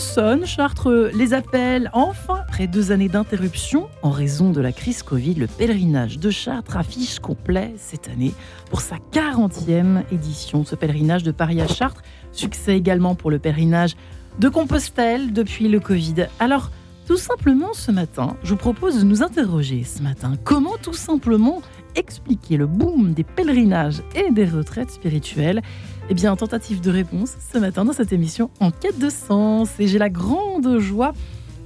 sonne, Chartres les appelle. Enfin, après deux années d'interruption, en raison de la crise Covid, le pèlerinage de Chartres affiche complet cette année pour sa 40e édition. Ce pèlerinage de Paris à Chartres, succès également pour le pèlerinage de Compostelle depuis le Covid. Alors, tout simplement ce matin, je vous propose de nous interroger ce matin. Comment tout simplement expliquer le boom des pèlerinages et des retraites spirituelles Eh bien, tentative de réponse ce matin dans cette émission En quête de sens. Et j'ai la grande joie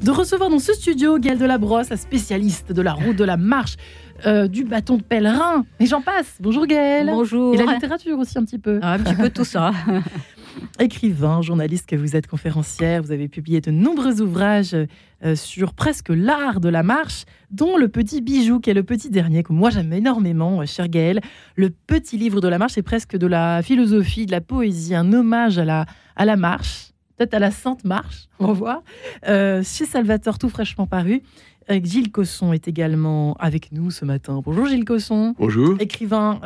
de recevoir dans ce studio Gaëlle Delabrosse, la spécialiste de la route de la marche, euh, du bâton de pèlerin, et j'en passe. Bonjour Gaëlle. Bonjour. Et la littérature aussi un petit peu. Ah, un petit peu tout ça. Écrivain, journaliste que vous êtes, conférencière, vous avez publié de nombreux ouvrages euh, sur presque l'art de la marche, dont Le Petit Bijou, qui est le petit dernier, que moi j'aime énormément, euh, cher Gaël. Le Petit Livre de la marche, c'est presque de la philosophie, de la poésie, un hommage à la, à la marche, peut-être à la Sainte Marche, on va voir, euh, chez Salvatore, tout fraîchement paru. Gilles Cosson est également avec nous ce matin. Bonjour Gilles Cosson. Bonjour. Écrivain,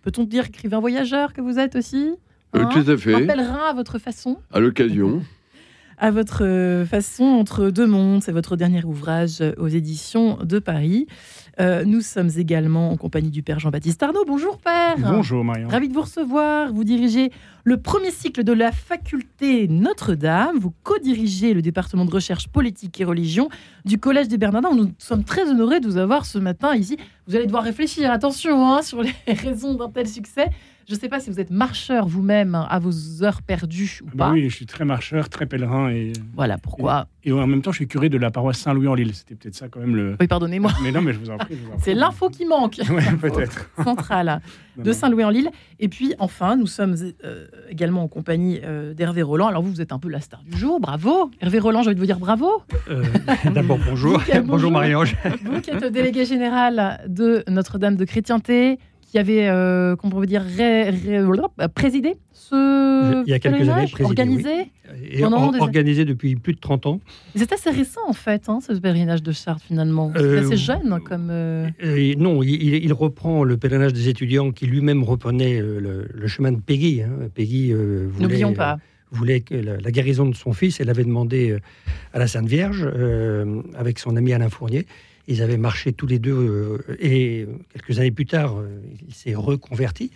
peut-on dire écrivain voyageur que vous êtes aussi? Hein tout à fait. Un pèlerin à votre façon. À l'occasion. à votre euh, façon, entre deux mondes, c'est votre dernier ouvrage euh, aux éditions de Paris. Euh, nous sommes également en compagnie du Père Jean-Baptiste Arnaud. Bonjour Père. Bonjour Marion. Ravi de vous recevoir. Vous dirigez le premier cycle de la faculté Notre-Dame. Vous co-dirigez le département de recherche politique et religion du Collège des Bernardins. Nous sommes très honorés de vous avoir ce matin ici. Vous allez devoir réfléchir, attention, hein, sur les raisons d'un tel succès. Je ne sais pas si vous êtes marcheur vous-même à vos heures perdues ou ah bah pas. oui, je suis très marcheur, très pèlerin. Et, voilà pourquoi. Et, en même temps, je suis curé de la paroisse Saint-Louis en Lille. C'était peut-être ça quand même le. Oui, pardonnez-moi. Mais non, mais je vous en prie. C'est l'info qui manque. oui, peut-être. Centrale de Saint-Louis en Lille. Et puis enfin, nous sommes euh, également en compagnie euh, d'Hervé Roland. Alors vous, vous êtes un peu la star du jour. Bravo. Hervé Roland, j'ai envie de vous dire bravo. Euh, D'abord, bonjour. bonjour. bonjour Marie-Ange. Vous qui êtes délégué général de Notre-Dame de Chrétienté, qui avait, euh, comment on peut dire, ré, ré, présidé ce Il y a quelques années, présidé, organisé oui. Et or, organisé depuis plus de 30 ans. C'est assez récent, en fait, hein, ce pèlerinage de Chartres, finalement. C'est euh, assez jeune comme... Euh... Et non, il, il, reprend le pèlerinage des étudiants qui lui-même reprenait le, le, chemin de Peggy. Hein. Peggy euh, voulait... N'oublions pas voulait que la, la, guérison de son fils. Elle avait demandé à la Sainte Vierge, euh, avec son ami Alain Fournier. Ils avaient marché tous les deux euh, et quelques années plus tard, euh, il s'est reconverti.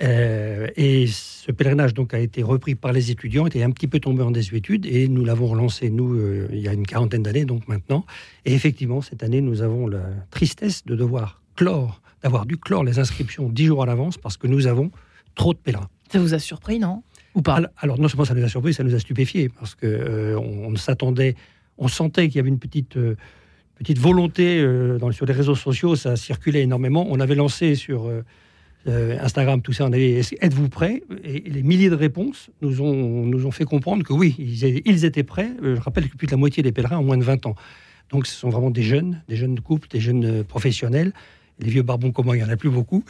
Euh, et ce pèlerinage donc a été repris par les étudiants, était un petit peu tombé en désuétude et nous l'avons relancé nous euh, il y a une quarantaine d'années donc maintenant. Et effectivement cette année nous avons la tristesse de devoir clore, d'avoir dû clore les inscriptions dix jours à l'avance parce que nous avons trop de pèlerins. Ça vous a surpris non? Ou pas? Alors, alors, non seulement ça nous a surpris, ça nous a stupéfiés parce que euh, on, on s'attendait, on sentait qu'il y avait une petite petite volonté euh, sur les réseaux sociaux, ça circulait énormément. On avait lancé sur euh, euh, Instagram tout ça, on avait êtes-vous prêts? Et, les milliers de réponses nous ont, fait comprendre que oui, ils, ils étaient prêts. Je rappelle que plus de la moitié des pèlerins ont moins de 20 ans. Donc ce sont vraiment des jeunes, des jeunes couples, des jeunes professionnels. Les vieux barbons comme moi, il n'y en a plus beaucoup.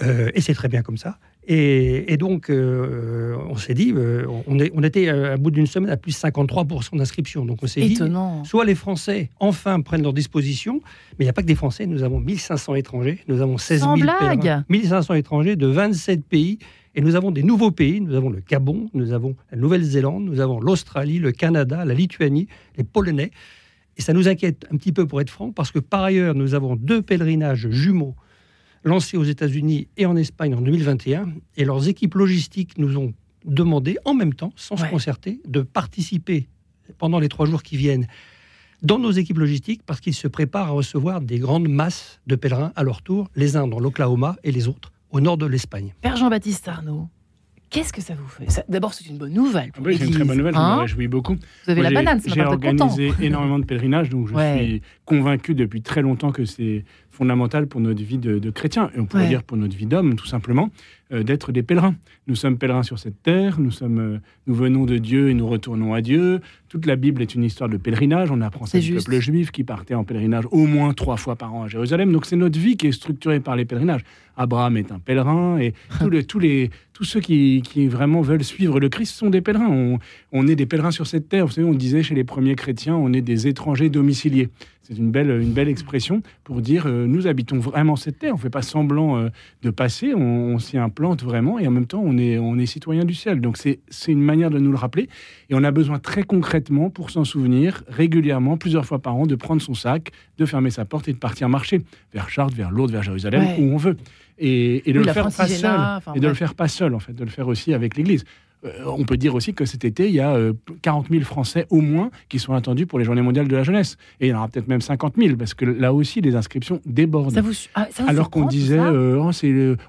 et c'est très bien comme ça. Et, et donc, euh, on s'est dit, euh, on, est, on, était à bout d'une semaine à plus de 53% d'inscription. Donc, on s'est dit, soit les Français enfin prennent leur disposition, mais il n'y a pas que des Français. Nous avons 1500 étrangers, nous avons 16 000 blague. 1500 étrangers de 27 pays. Et nous avons des nouveaux pays. Nous avons le Gabon, nous avons la Nouvelle-Zélande, nous avons l'Australie, le Canada, la Lituanie, les Polonais. Et ça nous inquiète un petit peu, pour être franc, parce que par ailleurs, nous avons deux pèlerinages jumeaux lancés aux États-Unis et en Espagne en 2021. Et leurs équipes logistiques nous ont demandé, en même temps, sans se concerter, de participer pendant les trois jours qui viennent dans nos équipes logistiques parce qu'ils se préparent à recevoir des grandes masses de pèlerins à leur tour, les uns dans l'Oklahoma et les autres au nord de l'Espagne. Père Jean-Baptiste Arnaud, Qu'est-ce que ça vous fait? D'abord, c'est une bonne nouvelle. Ah oui, c'est une très bonne nouvelle, je hein me réjouis beaucoup. Vous avez la banane, J'ai organisé énormément de pèlerinages, donc je ouais. suis convaincu depuis très longtemps que c'est fondamental pour notre vie de, de chrétien, et on pourrait ouais. dire pour notre vie d'homme, tout simplement, d'être des pèlerins. Nous sommes pèlerins sur cette terre, nous, sommes, euh, nous venons de Dieu et nous retournons à Dieu. Toute la Bible est une histoire de pèlerinage. On apprend ça du peuple juif qui partait en pèlerinage au moins trois fois par an à Jérusalem. Donc c'est notre vie qui est structurée par les pèlerinages. Abraham est un pèlerin et tous, les, tous, les, tous ceux qui, qui, vraiment veulent suivre le Christ sont des pèlerins. On, on, est des pèlerins sur cette terre. Vous savez, on disait chez les premiers chrétiens, on est des étrangers domiciliés. C'est une belle, une belle expression pour dire nous habitons vraiment cette terre. On ne fait pas semblant de passer, on, s'y implante vraiment et en même temps on est, on est citoyen du ciel. Donc c'est une manière de nous le rappeler et on a besoin très concrètement pour s'en souvenir régulièrement, plusieurs fois par an, de prendre son sac, de fermer sa porte et de partir marcher vers Chartres, vers Lourdes, vers Jérusalem, où on veut. Et, de le faire pas seul. et de le faire pas seul, en fait, de le faire aussi avec l'Église. Euh, on peut dire aussi que cet été, il y a 40 euh, 000 Français au moins qui sont attendus pour les Journées mondiales de la jeunesse. Et il y en aura peut-être même 50 000, parce que là aussi, les inscriptions débordent. Ah, Alors qu'on disait, euh, oh,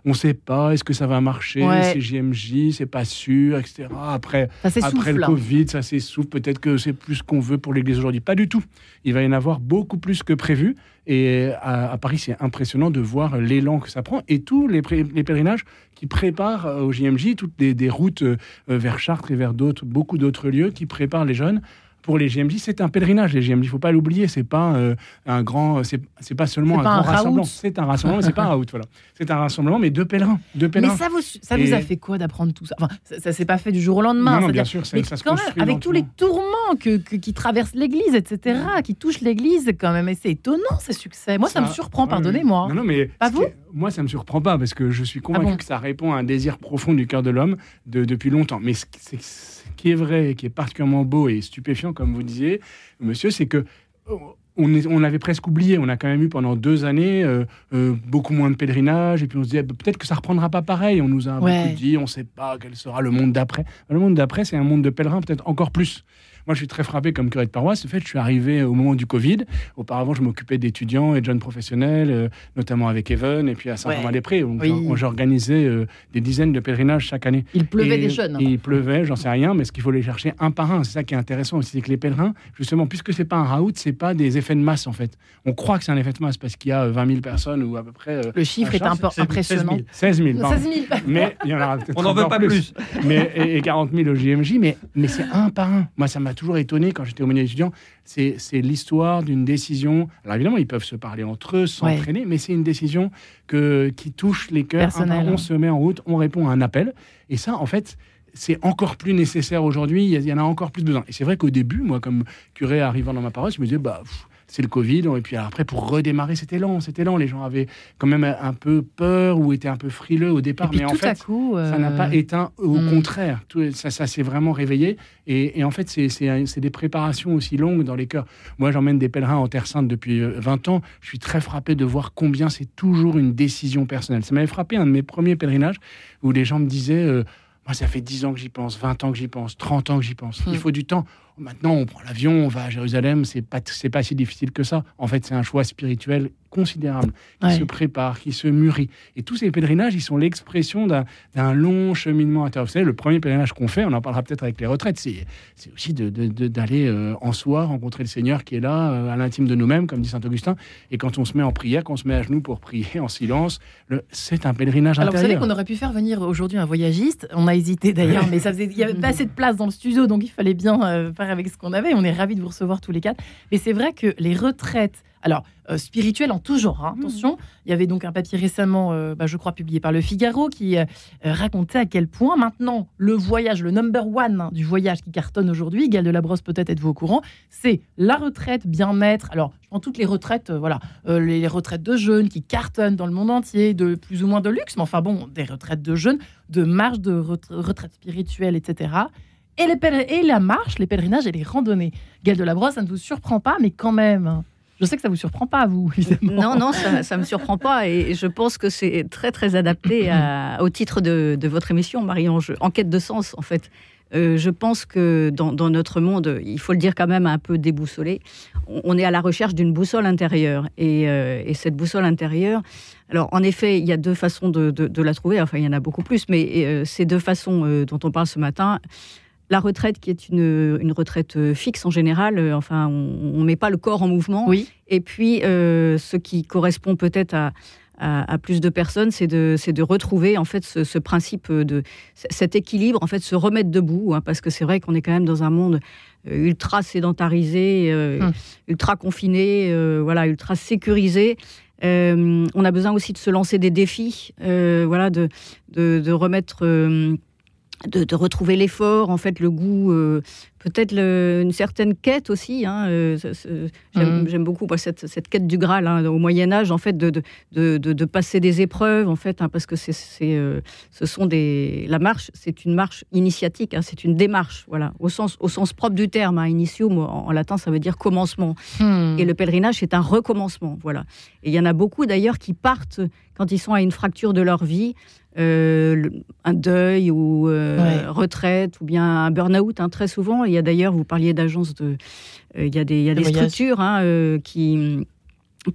on ne sait pas, est-ce que ça va marcher, c'est JMJ, c'est pas sûr, etc. Après, après le Covid, ça s'essouffle, peut-être que c'est plus ce qu'on veut pour l'Église aujourd'hui. Pas du tout. Il va y en avoir beaucoup plus que prévu. Et à, Paris, c'est impressionnant de voir l'élan que ça prend et tous les, pèlerinages qui préparent euh, au JMJ toutes des, routes euh, vers Chartres et vers d'autres, beaucoup d'autres lieux qui préparent les jeunes pour les GMJ, c'est un pèlerinage. Les GMJ, il faut pas l'oublier. C'est pas euh, un grand, c'est pas seulement un grand rassemblement. C'est un rassemblement, mais c'est pas un out. Voilà, c'est un rassemblement, mais deux pèlerins, deux pèlerins. Mais ça vous, ça vous a fait quoi d'apprendre tout ça? Enfin, ça, s'est pas fait du jour au lendemain. Non, bien sûr, ça, se quand même, avec tous les tourments que, qui traversent l'Église, etc., qui touchent l'Église, quand même. Et c'est étonnant ce succès. Moi, ça, me surprend. Pardonnez-moi. Non, non, mais pas vous Moi, ça me surprend pas parce que je suis convaincu ah que ça répond à un désir profond du cœur de l'homme de, depuis longtemps. Mais c'est qui est vrai et qui est particulièrement beau et stupéfiant, comme vous disiez, monsieur, c'est que on, on avait presque oublié. On a quand même eu pendant deux années euh, euh, beaucoup moins de pèlerinage. Et puis on se disait peut-être que ça reprendra pas pareil. On nous a beaucoup dit on ne sait pas quel sera le monde d'après. Le monde d'après, c'est un monde de pèlerins peut-être encore plus. Moi, je suis très frappé comme curé de paroisse. En fait, je suis arrivé au moment du Covid. Auparavant, je m'occupais d'étudiants et de jeunes professionnels, euh, notamment avec Even et puis à Saint-Romain-des-Prés. J'organisais euh, des dizaines de pèlerinages chaque année. Il pleuvait des jeunes. il pleuvait, j'en sais rien, mais ce qu'il faut les chercher un par un. C'est ça qui est intéressant aussi, c'est que les pèlerins, justement, puisque c'est pas un raout, c'est pas des effets de masse en fait. On croit que c'est un effet de masse parce qu'il y a 20 euh, 000 personnes ou à peu près. Le chiffre est un peu impressionnant. 16 000. 16 000. Mais il y en aura On n'en veut pas plus. mais, et, 40 000 au JMJ, mais, mais c'est un par un. Moi, ça m'a toujours étonné quand j'étais au milieu étudiant, c'est l'histoire d'une décision. Alors évidemment, ils peuvent se parler entre eux, s'entraîner, mais c'est une décision que, qui touche les cœurs. on se met en route, on répond à un appel. Et ça, en fait, c'est encore plus nécessaire aujourd'hui. Il y en a encore plus besoin. Et c'est vrai qu'au début, moi, comme curé arrivant dans ma paroisse, je me disais, bah c'est le Covid. Et puis après, pour redémarrer, c'était lent, c'était lent. Les gens avaient quand même un peu peur ou étaient un peu frileux au départ. mais en fait, ça n'a pas euh, éteint. Au hmm. contraire, tout, ça, ça s'est vraiment réveillé. Et, en fait, c'est des préparations aussi longues dans les cœurs. Moi, j'emmène des pèlerins en Terre Sainte depuis 20 euh, ans. Je suis très frappé de voir combien c'est toujours une décision personnelle. Ça m'avait frappé un de mes premiers pèlerinages où les gens me disaient... Euh, moi, ça fait 10 ans que j'y pense, 20 ans que j'y pense, 30 ans que j'y pense. Il hmm. faut du temps. Maintenant, on prend l'avion, on va à Jérusalem, c'est pas, pas si difficile que ça. En fait, c'est un choix spirituel considérable qui se prépare, qui se mûrit. Et tous ces pèlerinages, ils sont l'expression d'un, long cheminement intérieur. Vous savez, le premier pèlerinage qu'on fait, on en parlera peut-être avec les retraites, c'est, aussi de, d'aller euh, en soi rencontrer le Seigneur qui est là, euh, à l'intime de nous-mêmes, comme dit saint Augustin. Et quand on se met en prière, quand on se met à genoux pour prier en silence, le, c'est un pèlerinage Alors, intérieur. vous savez qu'on aurait pu faire venir aujourd'hui un voyagiste. On a hésité d'ailleurs, mais ça faisait, il n'y avait pas assez de place dans le studio, donc il fallait bien euh, faire avec ce qu'on avait. On est ravis de vous recevoir tous les quatre. Mais c'est vrai que les retraites, alors euh, spirituelles en tout genre, hein, mmh. attention, il y avait donc un papier récemment, euh, bah, je crois, publié par Le Figaro qui euh, racontait à quel point maintenant le voyage, le number one du voyage qui cartonne aujourd'hui, Gaël de la Brosse, peut-être êtes-vous au courant, c'est la retraite, bien-être. Alors, je prends toutes les retraites, voilà, les, retraites de jeunes qui cartonnent dans le monde entier, de plus ou moins de luxe, mais enfin bon, des retraites de jeunes, de marge de retraite spirituelle, etc et, les et la marche, les pèlerinages et les randonnées. Gaël de la Brosse, ça ne vous surprend pas, mais quand même. Je sais que ça vous surprend pas, vous, évidemment. Non, non, ça ne me surprend pas. Et je pense que c'est très, très adapté au titre de, votre émission, Marie-Ange. Enquête de sens, en fait. Euh, je pense que dans, notre monde, il faut le dire quand même un peu déboussolé, on, est à la recherche d'une boussole intérieure. Et, euh, cette boussole intérieure, alors en effet, il y a deux façons de, la trouver, enfin il y en a beaucoup plus, mais euh, ces deux façons dont on parle ce matin, la retraite qui est une, retraite euh, fixe en général, euh, enfin on ne met pas le corps en mouvement. Oui. Et puis euh, ce qui correspond peut-être à, plus de personnes, c'est de, de retrouver en fait ce, principe de cet équilibre, en fait se remettre debout, hein, parce que c'est vrai qu'on est quand même dans un monde ultra sédentarisé, hum. ultra confiné, voilà, ultra sécurisé. on a besoin aussi de se lancer des défis, voilà, de, de, de remettre de, retrouver l'effort, en fait, le goût euh, peut-être une certaine quête aussi. Hein, euh, mmh. j'aime beaucoup cette, cette, quête du Graal hein, au Moyen Âge, en fait, de, de, de, passer des épreuves, en fait, hein, parce que c'est, euh, ce sont des la marche, c'est une marche initiatique, c'est une démarche, voilà, au sens au sens propre du terme. initium en, latin, ça veut dire commencement. Mmh. Et le pèlerinage, c'est un recommencement, voilà. Et il y en a beaucoup d'ailleurs qui partent quand ils sont à une fracture de leur vie. Euh, un deuil ou euh, retraite ou bien un burn-out. Hein, très souvent, il y a d'ailleurs, vous parliez d'agence de, euh, il y a des, il y a des structures hein, qui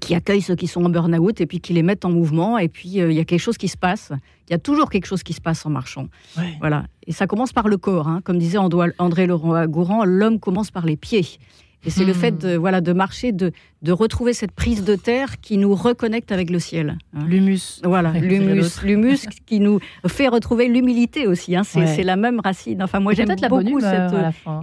qui accueillent ceux qui sont en burn-out et puis qui les mettent en mouvement. Et puis, il y a quelque chose qui se passe. Il y a toujours quelque chose qui se passe en marchant. Voilà. Et ça commence par le corps. Hein. Comme disait André Laurent Gourand, l'homme commence par les pieds. Et c'est le fait hmm. de, voilà, de marcher, de, de retrouver cette prise de terre qui nous reconnecte avec le ciel. Hein. L'humus. Voilà, l'humus. L'humus qui nous fait retrouver l'humilité aussi. Hein. C'est la même racine. Enfin, moi, j'aime beaucoup cette.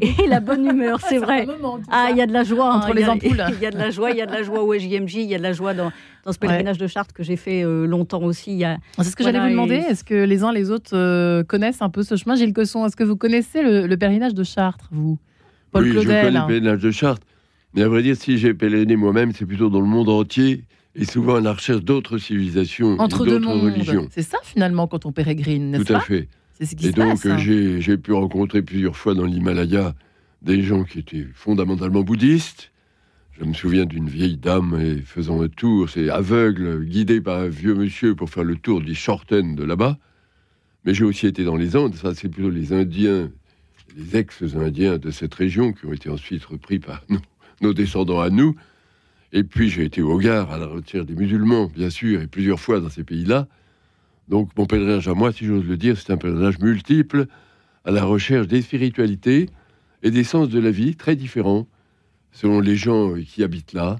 Et la bonne humeur, c'est vrai. ah, il y a de la joie. Entre hein. les ampoules. Il y a de la joie, il y a de la joie au SJMJ, il y a de la joie dans, dans ce pèlerinage de Chartres que j'ai fait euh, longtemps aussi. C'est ce que j'allais vous demander. Est-ce que les uns les autres euh, connaissent un peu ce chemin? Gilles Cosson, est-ce que vous connaissez le, le pèlerinage de Chartres, vous? Paul oui, Claudel, je connais le pèlerinage de Chartres. Mais à vrai dire, si j'ai pèleriné moi-même, c'est plutôt dans le monde entier et souvent à la recherche d'autres civilisations Entre et d'autres religions. C'est ça finalement quand on pérégrine, n'est-ce pas Tout à fait. Ce qui et donc j'ai pu rencontrer plusieurs fois dans l'Himalaya des gens qui étaient fondamentalement bouddhistes. Je me souviens d'une vieille dame et faisant un tour, c'est aveugle, guidée par un vieux monsieur pour faire le tour du Shorten de là-bas. Mais j'ai aussi été dans les Andes, ça c'est plutôt les Indiens, les ex-Indiens de cette région qui ont été ensuite repris par nous nos descendants à nous. Et puis j'ai été au Gard, à la retraite des musulmans, bien sûr, et plusieurs fois dans ces pays-là. Donc mon pèlerinage à moi, si j'ose le dire, c'est un pèlerinage multiple, à la recherche des spiritualités et des sens de la vie très différents selon les gens qui habitent là,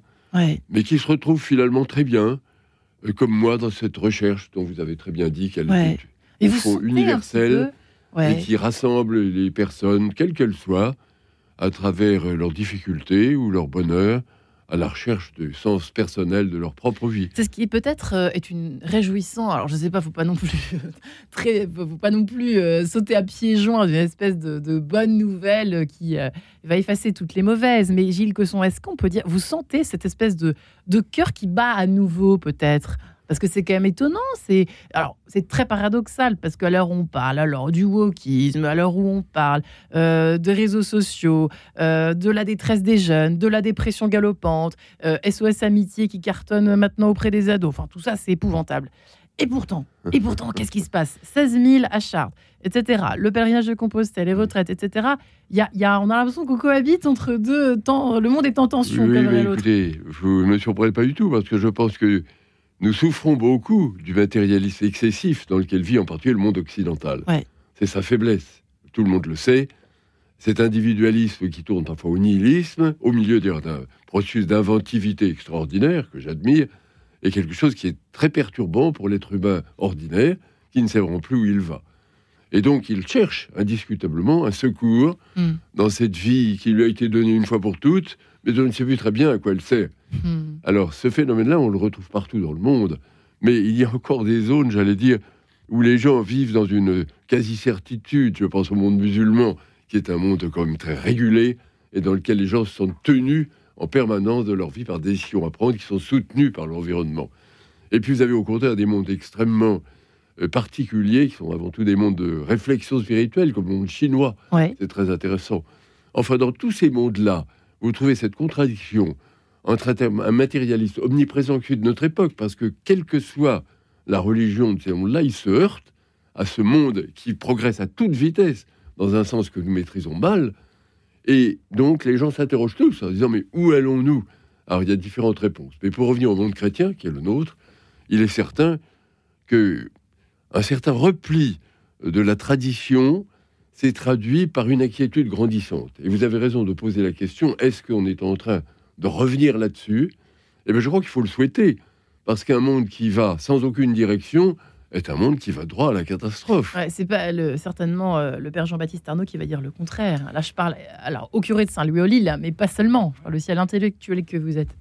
mais qui se retrouvent finalement très bien, euh, comme moi, dans cette recherche dont vous avez très bien dit qu'elle est universelle et qui rassemble les personnes, quelles qu'elles soient, à travers leurs difficultés ou leur bonheur, à la recherche du sens personnel de leur propre vie. C'est ce qui peut-être euh, est une réjouissant. Alors je ne sais pas, faut pas non plus très, faut pas non plus euh, sauter à pieds joints d'une espèce de, bonne nouvelle qui euh, va effacer toutes les mauvaises. Mais Gilles Cosson, est-ce qu'on peut dire, vous sentez cette espèce de de cœur qui bat à nouveau peut-être? Parce que c'est quand même étonnant. C'est alors c'est très paradoxal parce qu'à l'heure où on parle alors du wokisme, à l'heure où on parle euh, des réseaux sociaux, euh, de la détresse des jeunes, de la dépression galopante, SOS euh, Amitié qui cartonne maintenant auprès des ados. Enfin tout ça c'est épouvantable. Et pourtant, et pourtant, qu'est-ce qui se passe? 16 000 à Chartres, etc. Le pèlerinage de Compostelle, les retraites, etc. Y a, y a, on a l'impression qu'on cohabite entre deux temps. Le monde est en tension. Oui, mais écoutez, vous ne me surprenez pas du tout parce que je pense que nous souffrons beaucoup du matérialisme excessif dans lequel vit en particulier le monde occidental. C'est sa faiblesse. Tout le monde le sait. Cet individualisme qui tourne parfois au nihilisme, au milieu d'un processus d'inventivité extraordinaire que j'admire, est quelque chose qui est très perturbant pour l'être humain ordinaire qui ne sait vraiment plus où il va. Et donc il cherche indiscutablement un secours hmm. dans cette vie qui lui a été donnée une fois pour toutes, mais dont on ne sait plus très bien à quoi elle sert. Hmm. Alors, ce phénomène-là, on le retrouve partout dans le monde, mais il y a encore des zones, j'allais dire, où les gens vivent dans une quasi-certitude. Je pense au monde musulman, qui est un monde quand même très régulé, et dans lequel les gens sont tenus en permanence de leur vie par des décisions à prendre qui sont soutenues par l'environnement. Et puis vous avez au contraire des mondes extrêmement euh, particuliers, qui sont avant tout des mondes de réflexion spirituelle, comme le monde chinois. C'est très intéressant. Enfin, dans tous ces mondes-là, vous trouvez cette contradiction un matérialiste omniprésent qui est de notre époque, parce que quelle que soit la religion de ces mondes-là, il se heurte à ce monde qui progresse à toute vitesse, dans un sens que nous maîtrisons mal, et donc les gens s'interrogent tous en disant mais où allons-nous? Alors il y a différentes réponses. Mais pour revenir au monde chrétien, qui est le nôtre, il est certain que un certain repli de la tradition s'est traduit par une inquiétude grandissante. Et vous avez raison de poser la question est-ce qu'on est en train de revenir là-dessus, eh bien, je crois qu'il faut le souhaiter. Parce qu'un monde qui va sans aucune direction est un monde qui va droit à la catastrophe. C'est pas le, certainement euh, le père Jean-Baptiste Arnaud qui va dire le contraire. Là, je parle alors au curé de Saint-Louis-au-Lille, mais pas seulement. Je parle aussi à l'intellectuel que vous êtes.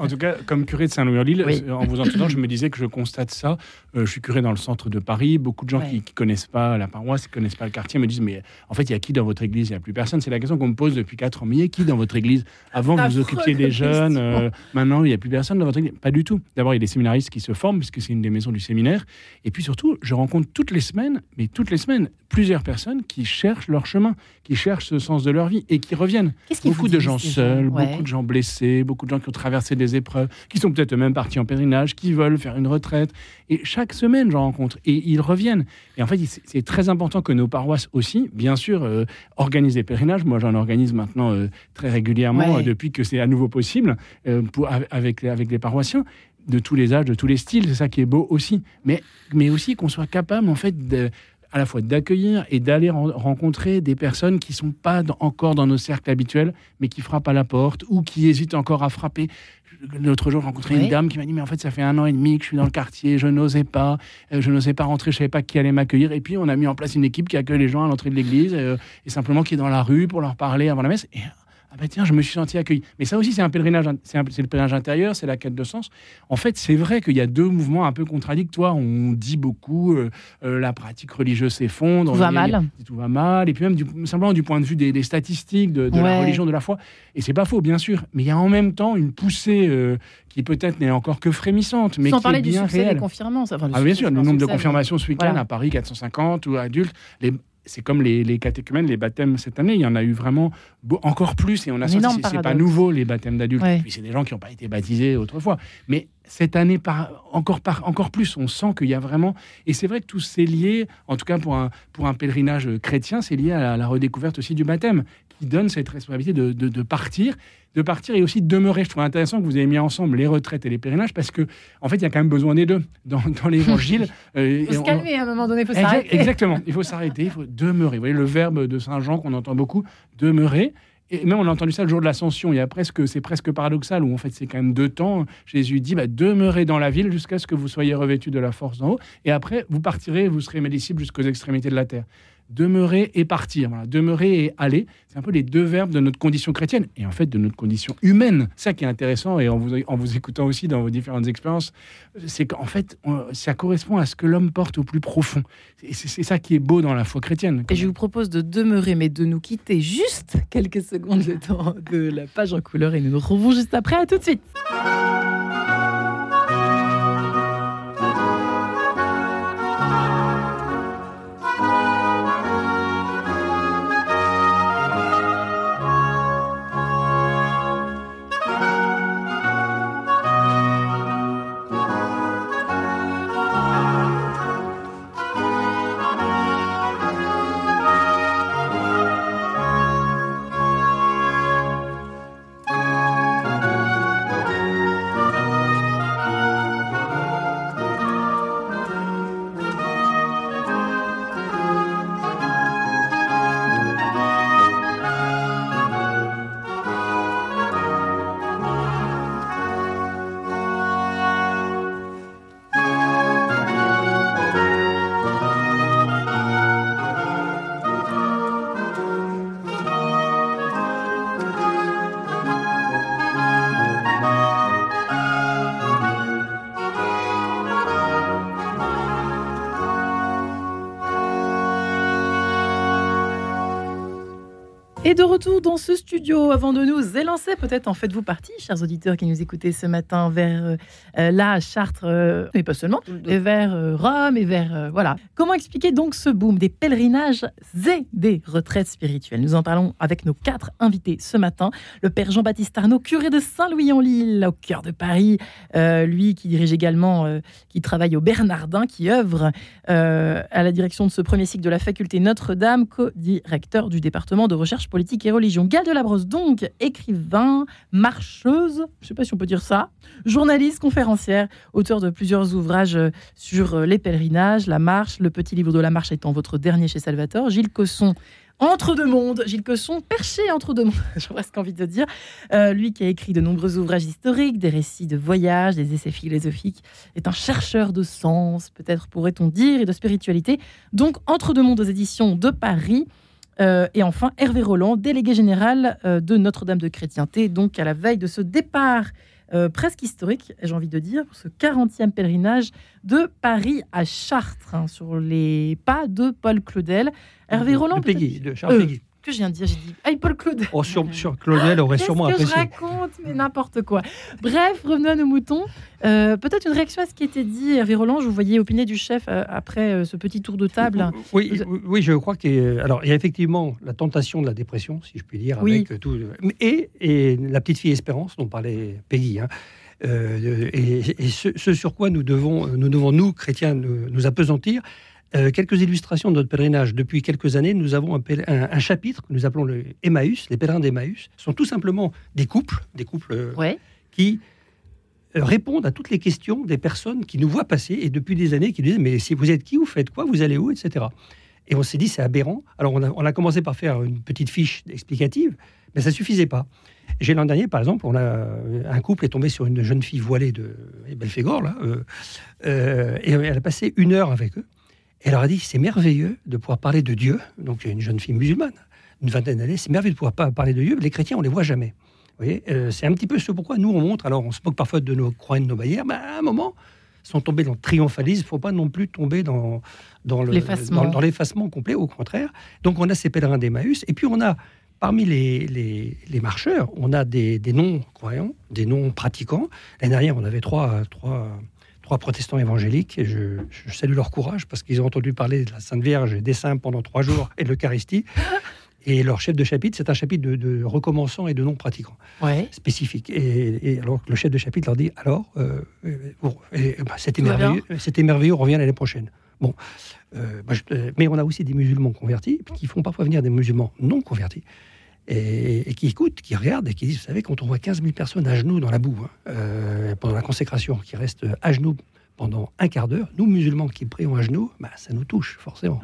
En tout cas, comme curé de Saint-Louis-en-Lille, en vous entendant, je me disais que je constate ça. je suis curé dans le centre de Paris. Beaucoup de gens qui ne connaissent pas la paroisse, qui ne connaissent pas le quartier, me disent Mais en fait, il y a qui dans votre église? Il n'y a plus personne. C'est la question qu'on me pose depuis 4 ans. Mais il y a qui dans votre église? Avant, vous vous occupiez des jeunes. maintenant, il n'y a plus personne dans votre église. Pas du tout. D'abord, il y a des séminaristes qui se forment, puisque c'est une des maisons du séminaire. Et puis surtout, je rencontre toutes les semaines, mais toutes les semaines, plusieurs personnes qui cherchent leur chemin, qui cherchent ce sens de leur vie et qui reviennent. Beaucoup de gens seuls, beaucoup de gens blessés, beaucoup de gens qui ont traversé des épreuves, qui sont peut-être même partis en pèlerinage, qui veulent faire une retraite. Et chaque semaine, j'en rencontre. Et ils reviennent. Et en fait, c'est très important que nos paroisses aussi, bien sûr, euh, organisent des pèlerinages. Moi, j'en organise maintenant euh, très régulièrement euh, depuis que c'est à nouveau possible pour, avec, avec les paroissiens de tous les âges, de tous les styles. C'est ça qui est beau aussi. Mais, mais aussi qu'on soit capable, en fait, de, à la fois d'accueillir et d'aller rencontrer des personnes qui sont pas encore dans nos cercles habituels, mais qui frappent à la porte ou qui hésitent encore à frapper. L'autre jour, j'ai rencontré une dame qui m'a dit, mais en fait, ça fait un an et demi que je suis dans le quartier, je n'osais pas, euh, je n'osais pas rentrer, je savais pas qui allait m'accueillir. Et puis, on a mis en place une équipe qui accueille les gens à l'entrée de l'église euh, et simplement qui est dans la rue pour leur parler avant la messe. Et ah ben tiens, je me suis senti accueilli. Mais ça aussi, c'est un pèlerinage, c'est le pèlerinage intérieur, c'est la quête de sens. En fait, c'est vrai qu'il y a deux mouvements un peu contradictoires. On dit beaucoup, euh, euh, la pratique religieuse s'effondre. Tout va mal. tout va mal. Et puis même, du, simplement du point de vue des, statistiques de, la religion, de la foi. Et c'est pas faux, bien sûr. Mais il y a en même temps une poussée euh, qui peut-être n'est encore que frémissante, mais Sans qui parler est bien du succès des confirmants. ah, bien sûr, le nombre de confirmations ce week-end à Paris, 450 ou adultes. Les, c'est comme les, les, catéchumènes, les baptêmes cette année, il y en a eu vraiment encore plus et on a senti que c'est pas nouveau les baptêmes d'adultes. Puis c'est des gens qui n'ont pas été baptisés autrefois. Mais cette année, par, encore, par, encore plus, on sent qu'il y a vraiment. Et c'est vrai que tout c'est lié, en tout cas pour un, pour un pèlerinage chrétien, c'est lié à la, redécouverte aussi du baptême, qui donne cette responsabilité de, de partir de partir et aussi de demeurer. Je trouve intéressant que vous ayez mis ensemble les retraites et les pèlerinages parce que, en fait, il y a quand même besoin des deux dans, dans l'évangile. Euh, il faut se calmer à un moment donné, il faut s'arrêter. Exactement, il faut s'arrêter, il faut demeurer. Vous voyez le verbe de Saint Jean qu'on entend beaucoup, demeurer. Et même on a entendu ça le jour de l'ascension. Il y a presque, c'est presque paradoxal où en fait c'est quand même deux temps. Jésus dit bah, demeurez dans la ville jusqu'à ce que vous soyez revêtus de la force d'en haut, et après vous partirez, vous serez mes disciples jusqu'aux extrémités de la terre demeurer et partir. Demeurer et aller, c'est un peu les deux verbes de notre condition chrétienne et en fait de notre condition humaine. Ça qui est intéressant et en vous, en vous écoutant aussi dans vos différentes expériences, c'est qu'en fait, ça correspond à ce que l'homme porte au plus profond. C'est ça qui est beau dans la foi chrétienne. Et je vous propose de demeurer, mais de nous quitter juste quelques secondes le temps de la page en couleur et nous nous retrouvons juste après. À tout de suite. Et de retour dans ce studio, avant de nous élancer, peut-être en faites-vous partie, chers auditeurs qui nous écoutez ce matin, vers euh, euh, la Chartres, euh, mais pas seulement, et vers Rome et vers... voilà. Comment expliquer donc ce boom des pèlerinages et des retraites spirituelles? Nous en parlons avec nos quatre invités ce matin. Le père Jean-Baptiste Arnaud, curé de Saint-Louis-en-Lille, au cœur de Paris, lui qui dirige également, qui travaille au Bernardin, qui œuvre à la direction de ce premier cycle de la faculté Notre-Dame, co-directeur du département de recherche politique et religion. Gal de la Brosse, donc, écrivain, marcheuse, je ne sais pas si on peut dire ça, journaliste, conférencière, auteur de plusieurs ouvrages euh, sur euh, les pèlerinages, la marche, le petit livre de la marche étant votre dernier chez Salvatore. Gilles Cosson, entre deux mondes, Gilles Cosson, perché entre deux mondes, j'ai presque envie de dire. Euh, lui qui a écrit de nombreux ouvrages historiques, des récits de voyage, des essais philosophiques, est un chercheur de sens, peut-être pourrait-on dire, et de spiritualité. Donc, Entre deux mondes aux éditions de Paris. Euh, et enfin, Hervé Roland, délégué général euh, de Notre-Dame de Chrétienté, donc à la veille de ce départ euh, presque historique, j'ai envie de dire, pour ce 40e pèlerinage de Paris à Chartres, hein, sur les pas de Paul Claudel. Hervé Roland. De de Charles que je viens de dire J'ai dit, ah, Paul Claudel. Oh, sur, sur Claudel aurait sûrement apprécié. Qu'est-ce que je raconte Mais n'importe quoi. Bref, revenons à nos moutons. Euh, peut-être une réaction à ce qui était dit, Hervé Roland. Je vous voyais opiner du chef euh, après euh, ce petit tour de table. Oui, oui, je crois qu'il alors il y a effectivement la tentation de la dépression, si je puis dire, avec tout. Et, et la petite fille Espérance dont parlait Peggy. Hein. et, ce, sur quoi nous devons, nous, devons, nous chrétiens, nous, nous apesantir, euh, quelques illustrations de notre pèlerinage. Depuis quelques années, nous avons un, chapitre que nous appelons le Emmaüs, les pèlerins d'Emmaüs. Sont tout simplement des couples, des couples euh, qui euh, répondent à toutes les questions des personnes qui nous voient passer et depuis des années qui nous disent mais si vous êtes qui, vous faites quoi, vous allez où, etc. Et on s'est dit c'est aberrant. Alors on a, on a, commencé par faire une petite fiche explicative, mais ça suffisait pas. J'ai l'an dernier, par exemple, on a un couple est tombé sur une jeune fille voilée de Belfégor là, et elle a passé une heure avec eux elle leur a dit c'est merveilleux de pouvoir parler de Dieu. Donc, une jeune fille musulmane, une vingtaine d'années, c'est merveilleux de pouvoir parler de Dieu. Les chrétiens, on les voit jamais. Vous voyez, euh, c'est un petit peu ce pourquoi nous on montre. Alors, on se moque parfois de nos croix et de nos barrières, mais à un moment, sont tombés dans le triomphalisme. Il ne faut pas non plus tomber dans, dans l'effacement complet, au contraire. Donc, on a ces pèlerins d'Emmaüs. Et puis, on a, parmi les, les, marcheurs, on a des, des non-croyants, des non-pratiquants. L'année dernière, on avait trois, trois trois protestants évangéliques, et je, salue leur courage parce qu'ils ont entendu parler de la Sainte Vierge et des saints pendant trois jours et de l'Eucharistie. Et leur chef de chapitre, c'est un chapitre de, recommençants et de non-pratiquants ouais. spécifiques. Et, alors le chef de chapitre leur dit alors, euh, euh, bah, c'était merveilleux, c'était merveilleux, on revient l'année prochaine. Bon, euh, bah, mais on a aussi des musulmans convertis qui font parfois venir des musulmans non convertis et, qui écoutent, qui regardent et qui disent, vous savez, quand on voit 15 000 personnes à genoux dans la boue, hein, euh, pendant la consécration, qui restent à genoux pendant un quart d'heure, nous, musulmans qui prions à genoux, bah, ça nous touche, forcément.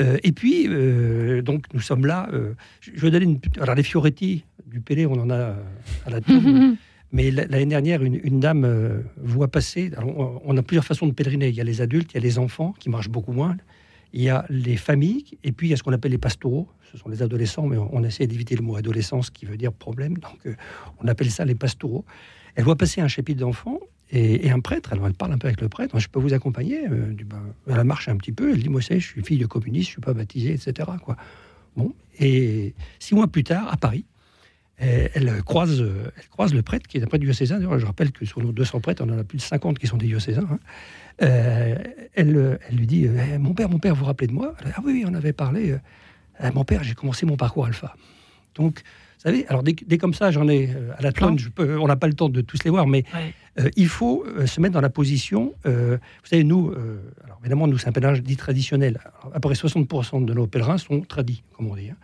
Euh, et puis, euh, donc, nous sommes là. je vais donner une. Alors, les Fioretti du Pélé, on en a à la tombe. mais l'année dernière, une, dame voit passer. Alors, on a plusieurs façons de pèleriner. Il y a les adultes, il y a les enfants qui marchent beaucoup moins il y a les familles, et puis il y a ce qu'on appelle les pastoraux, ce sont les adolescents, mais on, essaie d'éviter le mot adolescence qui veut dire problème, donc euh, on appelle ça les pastoraux. Elle voit passer un chapitre d'enfants et, un prêtre, alors elle parle un peu avec le prêtre, je peux vous accompagner, euh, elle marche un petit peu, elle dit, moi je suis fille de communiste, je suis pas baptisée, etc. Bon, et six mois plus tard, à Paris, elle croise, elle croise le prêtre qui est un prêtre diocésain. je rappelle que sur nos 200 prêtres, on en a plus de 50 qui sont des diocésains. Hein. Euh, elle, elle, lui dit euh, Mon père, mon père, vous vous rappelez de moi? Ah oui, on avait parlé. Euh, mon père, j'ai commencé mon parcours alpha. Donc, vous savez, alors dès, comme ça, j'en ai à la tonne, je peux, on n'a pas le temps de tous les voir, mais il faut se mettre dans la position. vous savez, nous, alors évidemment, nous, c'est un pèlerinage dit traditionnel. à peu près 60% de nos pèlerins sont tradis, comme on dit. Hein.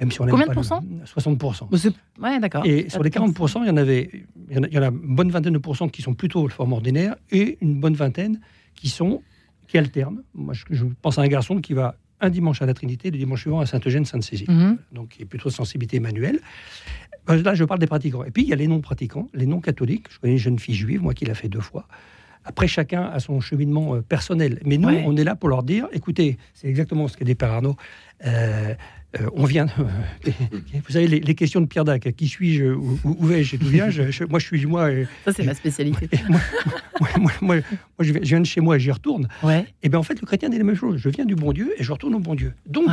Même si on Combien de pourcents 60%. Ouais, d'accord. Et sur les 40%, il y en avait, il y en a, une bonne vingtaine de pourcents qui sont plutôt de forme ordinaire et une bonne vingtaine qui sont qui alternent. Moi, je, pense à un garçon qui va un dimanche à la Trinité, le dimanche suivant à Sainte-Eugène, Sainte-Cécile. Mhm. Donc, il est plutôt sensibilité manuelle. Euh, là, je parle des pratiquants. Et puis, il y a les non-pratiquants, les non-catholiques. Je connais une jeune fille juive, moi, qui l'a fait deux fois. Après, chacun a son cheminement euh, personnel. Mais nous, on est là pour leur dire, écoutez, c'est exactement ce qu'a dit Père Arnaud. Euh, euh, on vient. vous savez, les, questions de Pierre Dac, qui suis-je, où, vais-je, d'où viens je, Moi, je suis moi. Ça, c'est ma spécialité. moi, je viens de chez moi et j'y retourne. Et eh bien, en fait, le chrétien dit la même chose. Je viens du bon Dieu et je retourne au bon Dieu. Donc,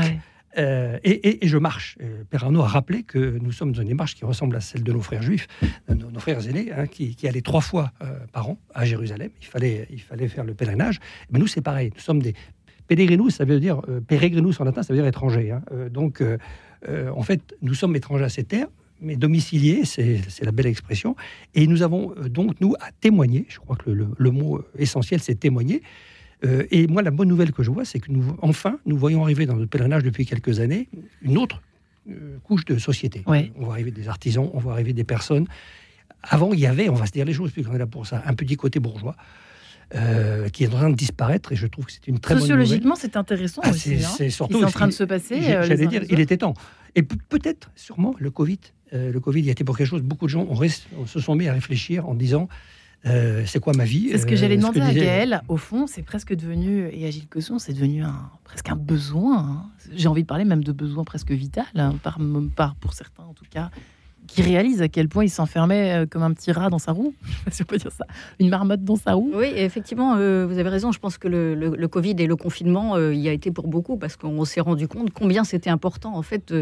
euh, et, je marche. Euh, Père Arnaud a rappelé que nous sommes dans une démarche qui ressemble à celle de nos frères juifs, nos, frères aînés, hein, qui, allaient trois fois par an à Jérusalem. Il fallait, il fallait faire le pèlerinage. Mais nous, c'est pareil. Nous sommes des, Peregrinus, ça veut dire, euh, peregrinus en latin, ça veut dire étranger. Hein. Euh, donc, euh, en fait, nous sommes étrangers à ces terres, mais domiciliés, c'est la belle expression. Et nous avons donc, nous, à témoigner. Je crois que le, mot essentiel, c'est témoigner. et moi, la bonne nouvelle que je vois, c'est que nous, enfin, nous voyons arriver dans notre pèlerinage depuis quelques années une autre couche de société. On voit arriver des artisans, on voit arriver des personnes. Avant, il y avait, on va se dire les choses, puisqu'on est là pour ça, un petit côté bourgeois. Euh, qui est en train de disparaître et je trouve que c'est une très bonne. Sociologiquement, c'est intéressant ah, aussi. C'est hein. surtout en train de se passer. Euh, j'allais dire, il était temps. Et peut-être, sûrement, le Covid, euh, le Covid, il a été pour quelque chose. Beaucoup de gens se sont mis à réfléchir en disant. c'est quoi ma vie C'est ce que j'allais demander à Gaël. Au fond, c'est presque devenu, et à Gilles Cosson, c'est devenu un, presque un besoin. Hein. J'ai envie de parler même de besoin presque vital, hein, par, par, pour certains en tout cas qui réalise à quel point il s'enfermait comme un petit rat dans sa roue. Si on peut dire ça. Une marmotte dans sa roue. Oui, effectivement, vous avez raison. Je pense que le, Covid et le confinement y a été pour beaucoup parce qu'on s'est rendu compte combien c'était important en fait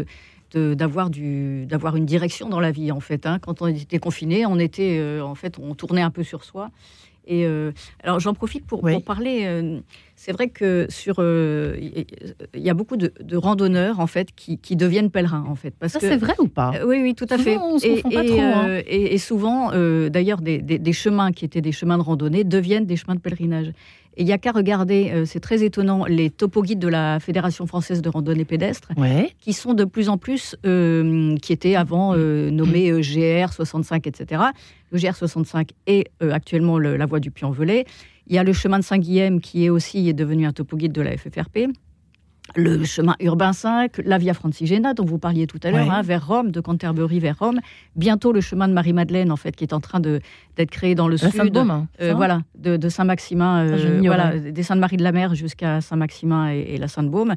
d'avoir une direction dans la vie en fait. Hein. Quand on était confiné, on était en fait on tournait un peu sur soi et euh, alors j'en profite pour, parler. Euh, c'est vrai que sur, euh, il y a beaucoup de, randonneurs en fait qui, deviennent pèlerins en fait. Parce Ça c'est vrai ou pas? Oui, oui, tout à fait. et, pas trop, hein. et, souvent, d'ailleurs, des, chemins qui étaient des chemins de randonnée deviennent des chemins de pèlerinage. Et il n'y a qu'à regarder, euh, c'est très étonnant, les topo-guides de la Fédération française de randonnée pédestre, qui sont de plus en plus, euh, qui étaient avant euh, nommés GR 65, etc. Le GR 65 est actuellement la voie du Puy-en-Velay. Il y a le chemin de Saint-Guilhem qui est aussi devenu un topo-guide de la FFRP le chemin urbain 5, la Via Francigena dont vous parliez tout à l'heure, hein, vers Rome, de Canterbury vers Rome. Bientôt le chemin de Marie-Madeleine, en fait, qui est en train d'être créé dans le sud. Hein, euh, voilà, de, Saint-Maximin, euh, voilà, des Saintes-Marie de la Mer jusqu'à Saint-Maximin et, la Sainte-Baume.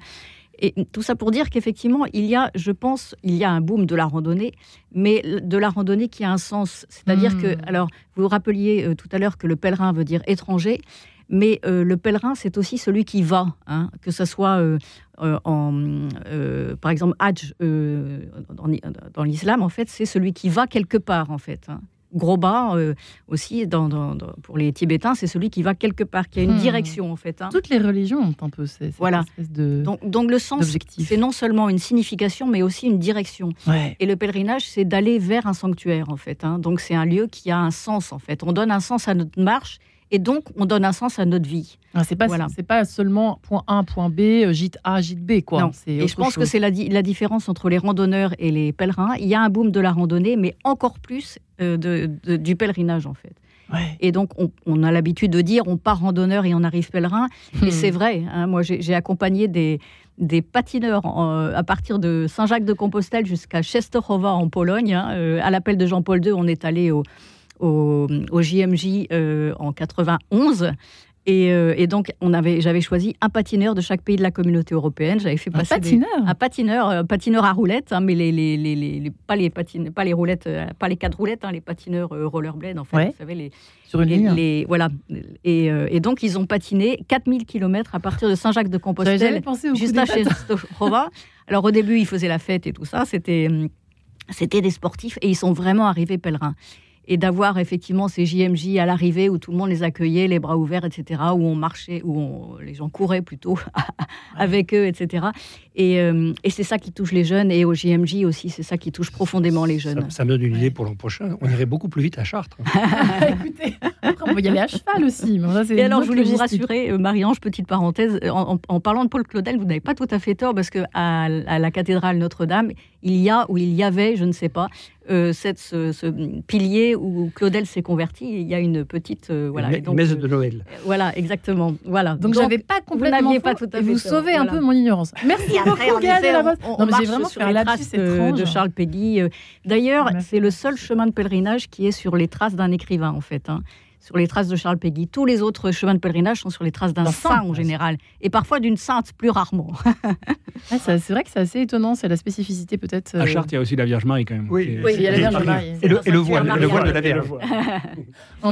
Et tout ça pour dire qu'effectivement, il y a, je pense, il y a un boom de la randonnée, mais de la randonnée qui a un sens. C'est-à-dire hmm. que, alors, vous vous rappeliez euh, tout à l'heure que le pèlerin veut dire étranger. Mais euh, le pèlerin, c'est aussi celui qui va, hein, que ce soit euh, euh, en, par exemple, Hajj dans, l'islam, en fait, c'est celui qui va quelque part, en fait. Hein. Gros bas aussi, dans, pour les Tibétains, c'est celui qui va quelque part, qui a une hmm. direction, en fait. Hein. Toutes les religions ont un peu cette voilà. espèce de. Donc, donc le sens, c'est non seulement une signification, mais aussi une direction. Et le pèlerinage, c'est d'aller vers un sanctuaire, en fait. Donc c'est un lieu qui a un sens, en fait. On donne un sens à notre marche et donc, on donne un sens à notre vie. Ah, c'est pas, c'est pas seulement point A, point B, euh, gîte A, gîte B, quoi. Non. Et je pense que c'est la, la, différence entre les randonneurs et les pèlerins. Il y a un boom de la randonnée, mais encore plus euh, de, du pèlerinage, en fait. Et donc, on, a l'habitude de dire on part randonneur et on arrive pèlerin. Et hmm. c'est vrai. Hein. moi, j'ai accompagné des, des patineurs à partir de Saint-Jacques-de-Compostelle jusqu'à Czestochowa en Pologne. Hein. Euh, à l'appel de Jean-Paul II, on est allé au, au, JMJ euh, en 91. Euh, et, donc, on avait, j'avais choisi un patineur de chaque pays de la communauté européenne. J'avais fait passer un patineur, un patineur, euh, patineur à roulettes, hein, mais les, les, les, pas les patines, pas les roulettes, pas les quatre roulettes, hein, les patineurs rollerblade, en fait. Vous savez les sur une ligne. Voilà. Et, et, donc, ils ont patiné 4000 km à partir de Saint-Jacques-de-Compostelle jusqu'à Czestochowa. Alors, au début, ils faisaient la fête et tout ça. C'était c'était des sportifs et ils sont vraiment arrivés pèlerins et d'avoir effectivement ces JMJ à l'arrivée où tout le monde les accueillait, les bras ouverts, etc., où on marchait, où les gens couraient plutôt avec eux, etc. Euh, et, c'est ça qui touche les jeunes, et au JMJ aussi, c'est ça qui touche profondément les jeunes. Ça, me donne une idée pour l'an prochain. On irait beaucoup plus vite à Chartres. Écoutez, on va y aller à cheval aussi. et alors, je voulais vous rassurer, euh, Marie-Ange, petite parenthèse, en, parlant de Paul Claudel, vous n'avez pas tout à fait tort, parce qu'à à la cathédrale Notre-Dame, il y a, ou il y avait, je ne sais pas, euh, cette, ce, pilier où Claudel s'est converti. Il y a une petite euh, voilà. Une messe de Noël. Euh, voilà, exactement. Voilà. Donc, j'avais pas complètement. Vous pas tout à fait. vous sauvez un peu mon ignorance. Merci beaucoup, on, on, marche vraiment sur les traces de Charles Péguy. D'ailleurs, c'est le seul chemin de pèlerinage qui est sur les traces d'un écrivain, en fait. Hein sur les traces de Charles Péguy. Tous les autres chemins de pèlerinage sont sur les traces d'un saint en général, et parfois d'une sainte plus rarement. c'est vrai que c'est assez étonnant, c'est la spécificité peut-être. À euh, Chartres, il y a aussi la Vierge Marie quand même. Oui, il y a la Vierge Marie. Et le, voile, le voile de la Vierge.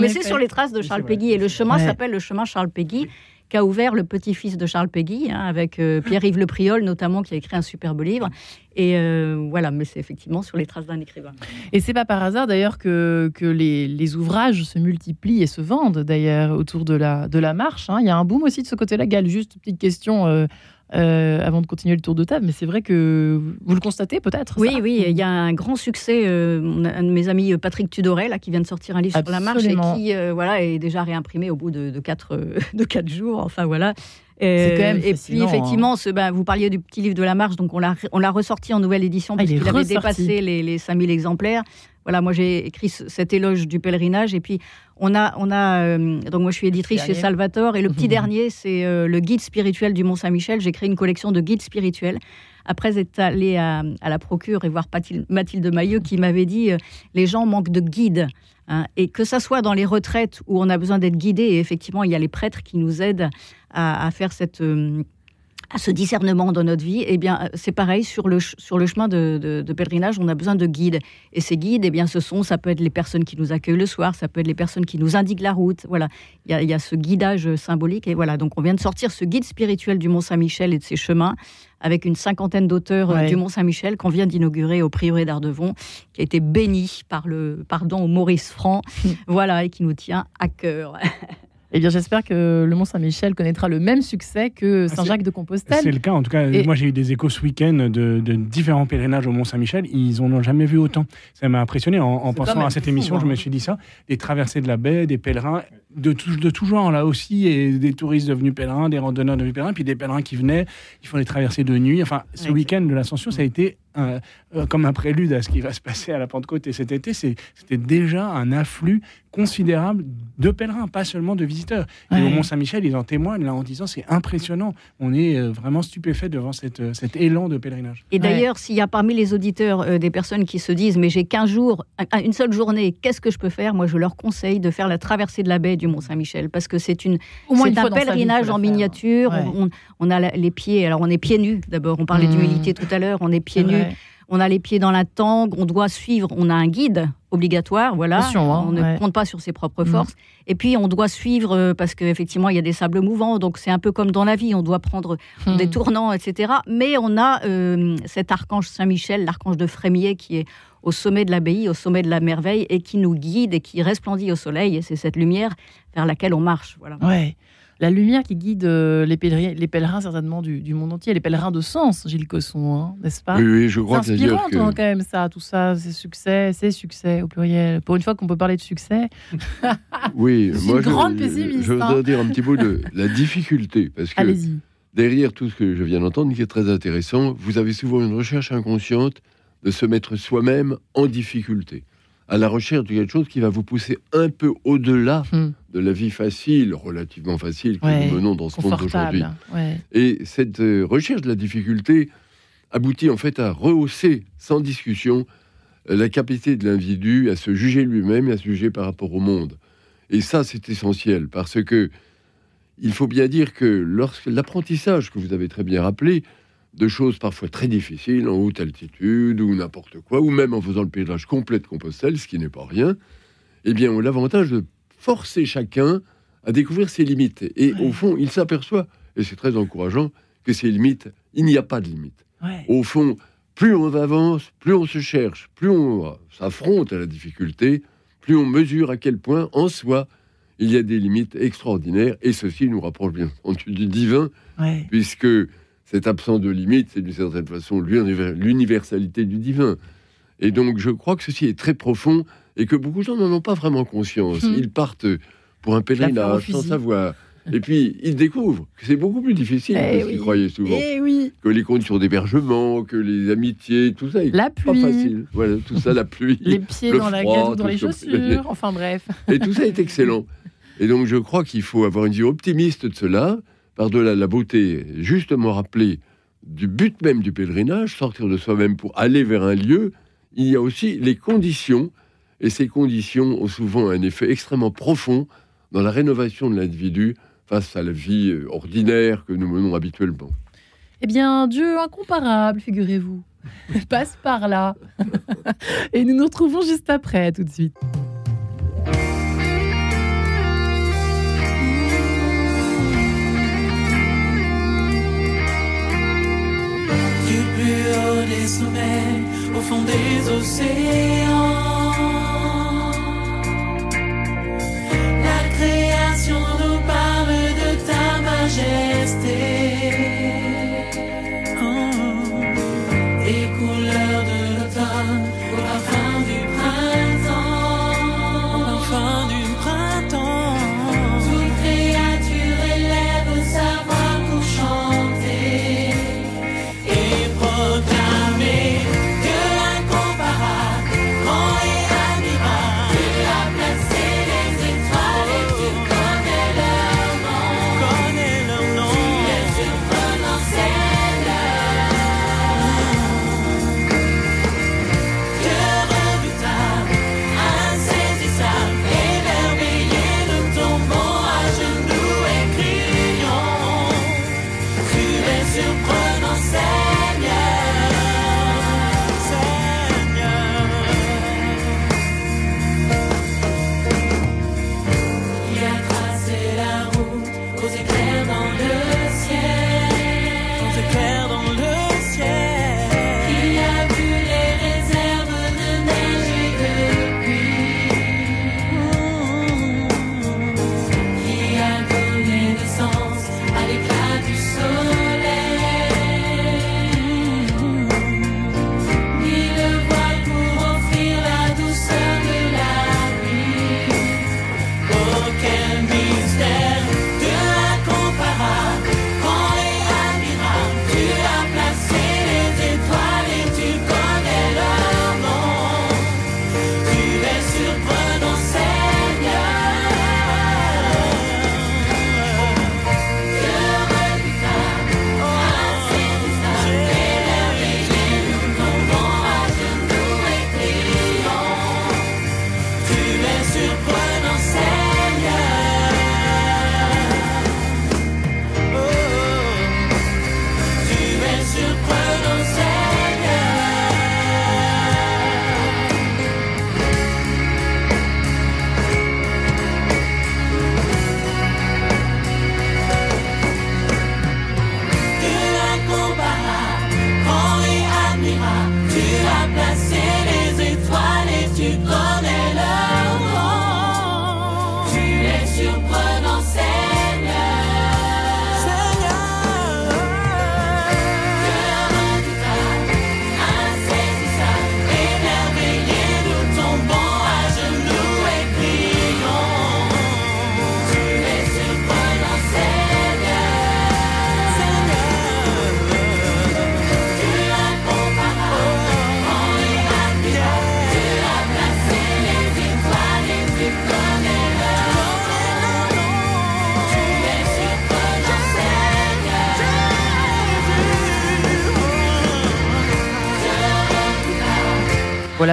Mais c'est sur les traces de Charles Péguy, et le chemin s'appelle le chemin Charles Péguy qu'a ouvert le petit-fils de Charles Péguy, hein, avec euh, Pierre-Yves Le Priol notamment, qui a écrit un superbe livre. Et euh, voilà, mais c'est effectivement sur les traces d'un écrivain. Et c'est pas par hasard d'ailleurs que, que les, ouvrages se multiplient et se vendent d'ailleurs autour de la, de la marche. Hein. Il y a un boom aussi de ce côté-là. Gal, juste une petite question. Euh, euh, avant de continuer le tour de table, mais c'est vrai que vous le constatez peut-être. Oui, oui, il y a un grand succès. un de mes amis, Patrick Tudoret, là, qui vient de sortir un livre sur la marche et qui voilà, est déjà réimprimé au bout de, de, quatre, de quatre jours. Enfin voilà. Euh, et puis effectivement, ce, ben, vous parliez du petit livre de la marche, donc on l'a ressorti en nouvelle édition parce qu'il avait dépassé les, les 5000 exemplaires. Voilà, moi j'ai écrit cet éloge du pèlerinage et puis on a, on a euh, donc moi je suis éditrice chez Salvatore et le petit dernier c'est euh, le guide spirituel du Mont Saint-Michel. J'ai créé une collection de guides spirituels. Après être allé à, la procure et voir Mathilde Mailleux qui m'avait dit les gens manquent de guides. Hein, et que ça soit dans les retraites où on a besoin d'être guidé, et effectivement, il y a les prêtres qui nous aident à, faire cette, euh, à ce discernement dans notre vie, eh bien, c'est pareil sur le, sur le chemin de, pèlerinage, on a besoin de guides. Et ces guides, eh bien, ce sont, ça peut être les personnes qui nous accueillent le soir, ça peut être les personnes qui nous indiquent la route. Voilà, il y a, ce guidage symbolique. Et voilà, donc on vient de sortir ce guide spirituel du Mont Saint-Michel et de ses chemins avec une cinquantaine d'auteurs euh, du Mont Saint-Michel qu'on vient d'inaugurer au prieuré d'Ardevon, qui a été béni par le pardon Maurice Franc, voilà, et qui nous tient à cœur. Eh bien, j'espère que le Mont-Saint-Michel connaîtra le même succès que ah, Saint-Jacques de Compostelle. C'est le cas. En tout cas, moi, j'ai eu des échos ce week-end de, différents pèlerinages au Mont-Saint-Michel. Ils n'en ont jamais vu autant. Ça m'a impressionné. En, pensant à cette émission, je me suis dit ça. Des traversées de la baie, des pèlerins de tout, de tout genre, là aussi, et des touristes devenus pèlerins, des randonneurs devenus pèlerins, puis des pèlerins qui venaient, ils font des traversées de nuit. Enfin, ce week-end de l'Ascension, ça a été euh, comme un prélude à ce qui va se passer à la Pentecôte. Et cet été, c'était déjà un afflux considérable de pèlerins, pas seulement de visiteurs. Et au Mont-Saint-Michel, ils en témoignent là en disant c'est impressionnant. On est euh, vraiment stupéfait devant cette, euh, cet élan de pèlerinage. Et d'ailleurs, s'il y a parmi les auditeurs des personnes qui se disent mais j'ai qu'un jour, une seule journée, qu'est-ce que je peux faire? Moi, je leur conseille de faire la traversée de la baie du Mont-Saint-Michel parce que c'est une, un pèlerinage en miniature. On, a les pieds, alors on est pieds nus d'abord. On parlait mmh. d'humilité tout à l'heure. On est pieds nus on a les pieds dans la tangue, on doit suivre, on a un guide obligatoire, voilà, hein, on ne compte pas sur ses propres mm. forces. Et puis on doit suivre euh, parce qu'effectivement il y a des sables mouvants, donc c'est un peu comme dans la vie, on doit prendre mm. des tournants, etc. Mais on a euh, cet archange Saint-Michel, l'archange de Frémier, qui est au sommet de l'abbaye, au sommet de la merveille, et qui nous guide et qui resplendit au soleil. Et c'est cette lumière vers laquelle on marche. Voilà. Ouais la lumière qui guide euh, les, pèlerins, les pèlerins certainement du, monde entier, les pèlerins de sens, Gilles Cosson, hein, n'est-ce pas? Oui, oui, je crois que c'est inspirant que... quand même ça, tout ça, ces succès, ces succès au pluriel. Pour une fois qu'on peut parler de succès. oui, je moi une grande pessimiste. Je, voudrais hein. dire un petit mot de la difficulté, parce que derrière tout ce que je viens d'entendre, qui est très intéressant, vous avez souvent une recherche inconsciente de se mettre soi-même en difficulté à la recherche de quelque chose qui va vous pousser un peu au-delà hmm. de la vie facile, relativement facile, que nous menons dans ce monde d'aujourd'hui. Et cette euh, recherche de la difficulté aboutit en fait à rehausser, sans discussion, euh, la capacité de l'individu à se juger lui-même et à se juger par rapport au monde. Et ça, c'est essentiel, parce que il faut bien dire que lorsque l'apprentissage que vous avez très bien rappelé, de choses parfois très difficiles en haute altitude ou n'importe quoi, ou même en faisant le pèlerinage complet de Compostelle, ce qui n'est pas rien, eh bien, on a l'avantage de forcer chacun à découvrir ses limites. Et au fond, il s'aperçoit, et c'est très encourageant, que ces limites, il n'y a pas de limites. Au fond, plus on avance, plus on se cherche, plus on s'affronte à la difficulté, plus on mesure à quel point, en soi, il y a des limites extraordinaires. Et ceci nous rapproche bien du divin, puisque cette absence de limite, c'est d'une certaine façon l'universalité du divin. Et donc, je crois que ceci est très profond et que beaucoup de gens n'en ont pas vraiment conscience. Hmm. Ils partent pour un pèlerinage sans savoir. Et puis, ils découvrent que c'est beaucoup plus difficile eh que ce qu'ils croyaient souvent. Eh oui. Que les conditions d'hébergement, que les amitiés, tout ça est la pas facile. Voilà, tout ça, la pluie. les pieds dans la gadoue, dans les chaussures, enfin bref. Et tout ça est excellent. Et donc, je crois qu'il faut avoir une vision optimiste de cela par-delà la beauté, justement rappelée du but même du pèlerinage, sortir de soi-même pour aller vers un lieu, il y a aussi les conditions, et ces conditions ont souvent un effet extrêmement profond dans la rénovation de l'individu face à la vie euh, ordinaire que nous menons habituellement. Eh bien, Dieu incomparable, figurez-vous, passe par là. et nous nous retrouvons juste après, tout de suite. Sommets, au fond des océans. La création nous parle de ta majesté.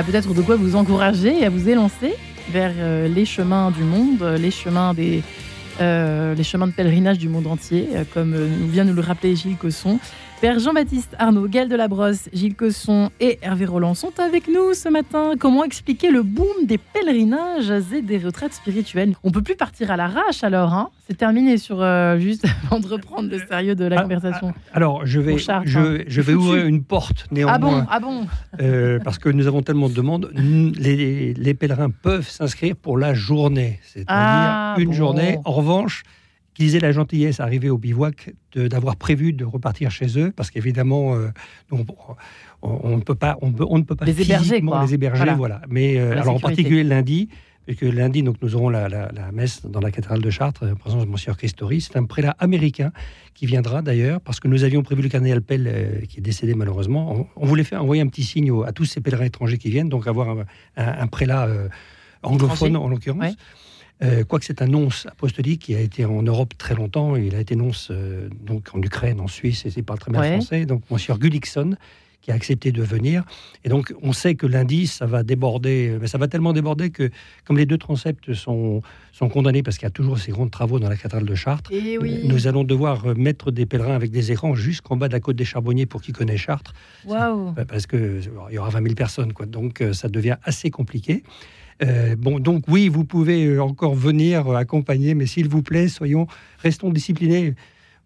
Peut-être de quoi vous encourager et à vous élancer vers euh, les chemins du monde, les chemins euh, les chemins de pèlerinage du monde entier, euh, comme vient nous le rappeler Gilles Cosson. Père Jean-Baptiste Arnaud, Gaël Delabrosse, Gilles Cosson et Hervé Roland sont avec nous ce matin. Comment expliquer le boom des pèlerinages et des retraites spirituelles? On peut plus partir à l'arrache alors, hein? C'est terminé sur euh, juste avant de reprendre le sérieux de la ah, conversation. Ah, alors je vais, je, hein. je, vais ouvrir une porte néanmoins. Ah bon, ah bon? Euh, Parce que nous avons tellement de demandes. Les, les pèlerins peuvent s'inscrire pour la journée, c'est-à-dire ah, une journée. En revanche, disait la gentillesse arrivée au bivouac d'avoir prévu de repartir chez eux, parce qu'évidemment, euh, on, ne peut pas, on, on ne peut pas les héberger, les héberger, voilà. Mais euh, alors en particulier lundi, puisque lundi, donc nous aurons la, messe dans la cathédrale de Chartres, en présence de Monsieur Christori. C'est un prélat américain qui viendra d'ailleurs, parce que nous avions prévu le cardinal Pell, euh, qui est décédé malheureusement. On, voulait faire envoyer un petit signe à tous ces pèlerins étrangers qui viennent, donc avoir un, prélat anglophone en l'occurrence. Euh, quoique c'est un nonce apostolique qui a été en Europe très longtemps, il a été nonce euh, donc en Ukraine, en Suisse, et il parle très bien français. Donc, Monsieur Gullickson, qui a accepté de venir. Et donc, on sait que lundi, ça va déborder, mais ça va tellement déborder que, comme les deux transepts sont, sont condamnés, parce qu'il y a toujours ces grands travaux dans la cathédrale de Chartres, eh nous allons devoir mettre des pèlerins avec des écrans jusqu'en bas de la côte des Charbonniers pour qui connaît Chartres. Parce qu'il y aura 20 000 personnes, quoi. Donc, euh, ça devient assez compliqué. Euh, bon, donc oui, vous pouvez euh, encore venir euh, accompagner, mais s'il vous plaît, soyons, restons disciplinés.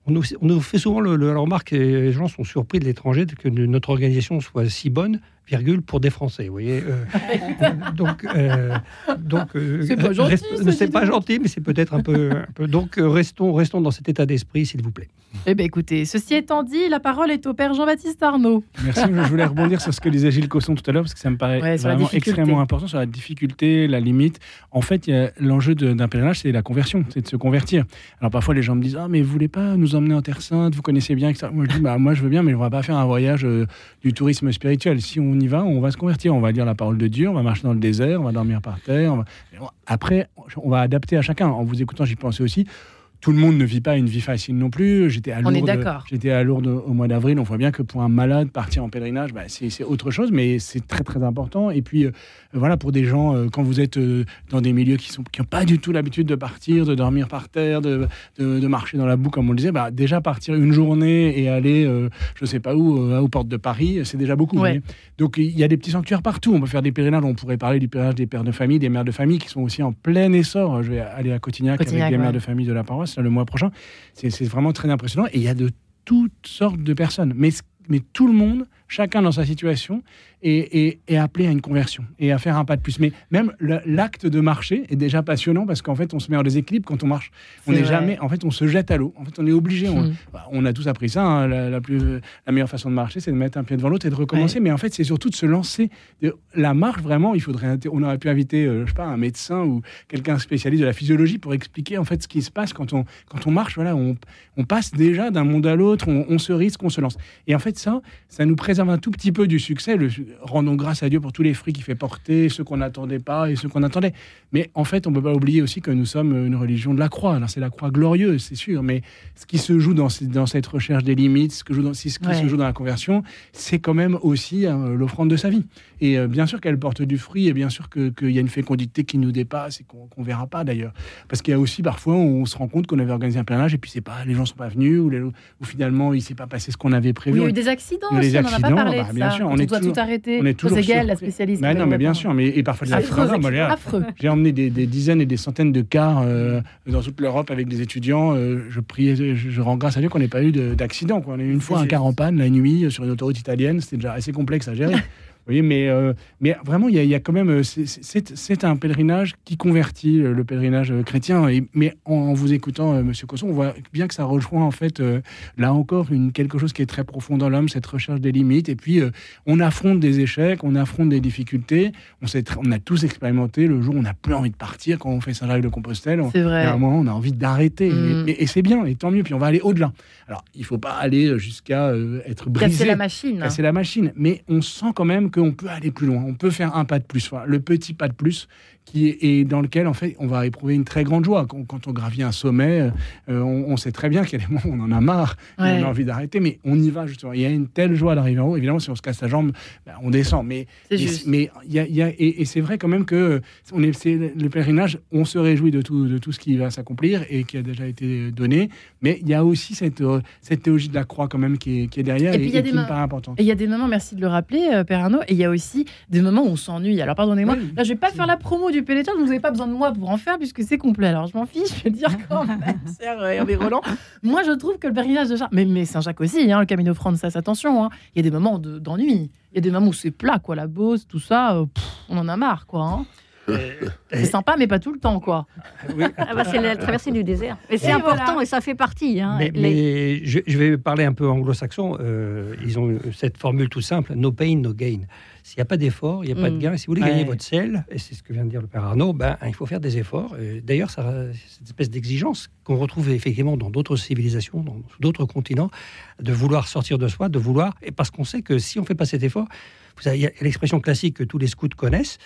On nous, fait souvent le, le, la remarque, et les gens sont surpris de l'étranger, que notre organisation soit si bonne virgule, pour des Français. Vous voyez euh, Donc, euh, donc c'est pas gentil. pas gentil, mais c'est peut-être un peu, un peu. Donc, restons, restons dans cet état d'esprit, s'il vous plaît. Eh bien, écoutez, ceci étant dit, la parole est au père Jean-Baptiste Arnaud. Merci. je voulais rebondir sur ce que disait Gilles Cosson tout à l'heure, parce que ça me paraît vraiment extrêmement important sur la difficulté, la limite. En fait, l'enjeu d'un pèlerinage, c'est la conversion, c'est de se convertir. Alors, parfois, les gens me disent Ah, mais vous voulez pas nous emmener en Terre Sainte Vous connaissez bien. ça Moi, je dis bah, Moi, je veux bien, mais on va pas faire un voyage du tourisme spirituel. Si on y va, on va se convertir. On va dire la parole de Dieu, on va marcher dans le désert, on va dormir par terre. Après, on va adapter à chacun. En vous écoutant, j'y pensais aussi tout le monde ne vit pas une vie facile non plus. J'étais à Lourdes, j'étais à Lourdes au mois d'avril. On voit bien que pour un malade, partir en pèlerinage, bah, c'est autre chose, mais c'est très très important. Et puis euh, voilà, pour des gens, euh, quand vous êtes euh, dans des milieux qui n'ont qui pas du tout l'habitude de partir, de dormir par terre, de, de, marcher dans la boue, comme on le disait, bah, déjà partir une journée et aller, je sais pas où, aux portes de Paris, c'est déjà beaucoup. Donc il y a des petits sanctuaires partout. On peut faire des pèlerinages. On pourrait parler du pèlerinage des pères de famille, des mères de famille qui sont aussi en plein essor. Je vais aller à Cotignac, avec les mères de famille de la paroisse le mois prochain. C'est vraiment très impressionnant. Et il y a de toutes sortes de personnes. Mais, tout le monde, chacun dans sa situation, et, appeler à une conversion et à faire un pas de plus. Mais même l'acte de marcher est déjà passionnant parce qu'en fait, on se met en déséquilibre quand on marche. On n'est jamais, en fait, on se jette à l'eau. En fait, on est obligé. On, hmm. bah, a tous appris ça. Hein, la, plus, la meilleure façon de marcher, c'est de mettre un pied devant l'autre et de recommencer. Mais en fait, c'est surtout de se lancer. La marche, vraiment, il faudrait. On aurait pu inviter, euh, je sais pas, un médecin ou quelqu'un spécialiste de la physiologie pour expliquer en fait ce qui se passe quand on quand on marche. Voilà, on, on passe déjà d'un monde à l'autre. On, on, se risque, on se lance. Et en fait, ça, ça nous préserve un tout petit peu du succès. Le, rendons grâce à Dieu pour tous les fruits qu'il fait porter, ceux qu'on n'attendait pas et ceux qu'on attendait. Mais en fait, on ne peut pas oublier aussi que nous sommes une religion de la croix. Alors c'est la croix glorieuse, c'est sûr, mais ce qui se joue dans, dans cette recherche des limites, ce, que joue dans, ce qui se joue dans la conversion, c'est quand même aussi euh, l'offrande de sa vie. Et euh, bien sûr qu'elle porte du fruit, et bien sûr qu'il y a une fécondité qui nous dépasse et qu'on ne verra pas d'ailleurs. Parce qu'il y a aussi parfois où on se rend compte qu'on avait organisé un pèlerinage et puis c'est pas, les gens sont pas venus, ou, finalement il s'est pas passé ce qu'on avait prévu. il y a eu des accidents, on en a pas parlé bah, bien sûr, on, est doit tout arrêter. On est la spécialiste. Bah non, mais bien sûr, mais et parfois des affreux. J'ai emmené des, dizaines et des centaines de cars euh, dans toute l'Europe avec des étudiants. Euh, je priais, je, rends grâce à Dieu qu'on n'ait pas eu d'accident. On a eu une fois un car en panne la nuit sur une autoroute italienne. C'était déjà assez complexe à gérer. voyez, mais, euh, mais vraiment, il y, a quand même. Euh, c'est un pèlerinage qui convertit euh, le pèlerinage chrétien. Et, mais en, vous écoutant, Monsieur Cosson, on voit bien que ça rejoint, en fait, là encore, une, quelque chose qui est très profond dans l'homme, cette recherche des limites. Et puis, on affronte des échecs, on affronte des difficultés. On a tous expérimenté le jour où on n'a plus envie de partir quand on fait Saint-Jacques de Compostelle. C'est vrai. À un moment, on a envie d'arrêter. Mm. Et, c'est bien, et tant mieux. Puis on va aller au-delà. Alors, il ne faut pas aller jusqu'à être brisé. Casser la machine. Casser la machine. Mais on sent quand même qu'on peut aller plus loin, on peut faire un pas de plus, le petit pas de plus qui et dans lequel en fait on va éprouver une très grande joie quand, on gravit un sommet. Euh, on, sait très bien qu'il y a des moments où on en a marre, on a envie d'arrêter, mais on y va justement. Il y a une telle joie d'arriver en haut. Évidemment, si on se casse la jambe, ben, on descend. Mais mais il y a, et, c'est vrai quand même que on est, le pèlerinage, on se réjouit de tout de tout ce qui va s'accomplir et qui a déjà été donné. Mais il y a aussi cette cette théologie de la croix quand même qui est, qui est derrière et, et, qui me paraît importante. Et il y a des moments, merci de le rappeler, euh, Père Arnaud, et il y a aussi des moments où on s'ennuie. Alors pardonnez-moi, là je vais pas faire la promo du vous n'avez pas besoin de moi pour en faire puisque c'est complet. Alors je m'en fiche, je vais dire quand même, cher euh, Hervé Roland. Moi je trouve que le pèlerinage de Chartres, mais, mais Saint-Jacques aussi, hein, le Camino Frances, attention, hein. il y a des moments d'ennui. il y a des moments où c'est plat, quoi, la Beauce, tout ça, euh, on en a marre, quoi. Hein. C'est sympa, mais pas tout le temps, quoi. Ah bah, c'est la traversée du désert. Et c'est important et ça fait partie. Hein, mais, je, vais parler un peu anglo-saxon. Euh, ils ont cette formule tout simple no pain, no gain. S'il n'y a pas d'effort, il n'y a pas de mm. gain. Si vous voulez gagner votre sel, et c'est ce que vient de dire le père Arnaud, ben, il faut faire des efforts. D'ailleurs, cette espèce d'exigence qu'on retrouve effectivement dans d'autres civilisations, dans d'autres continents, de vouloir sortir de soi, de vouloir, et parce qu'on sait que si on ne fait pas cet effort, vous avez l'expression classique que tous les scouts connaissent,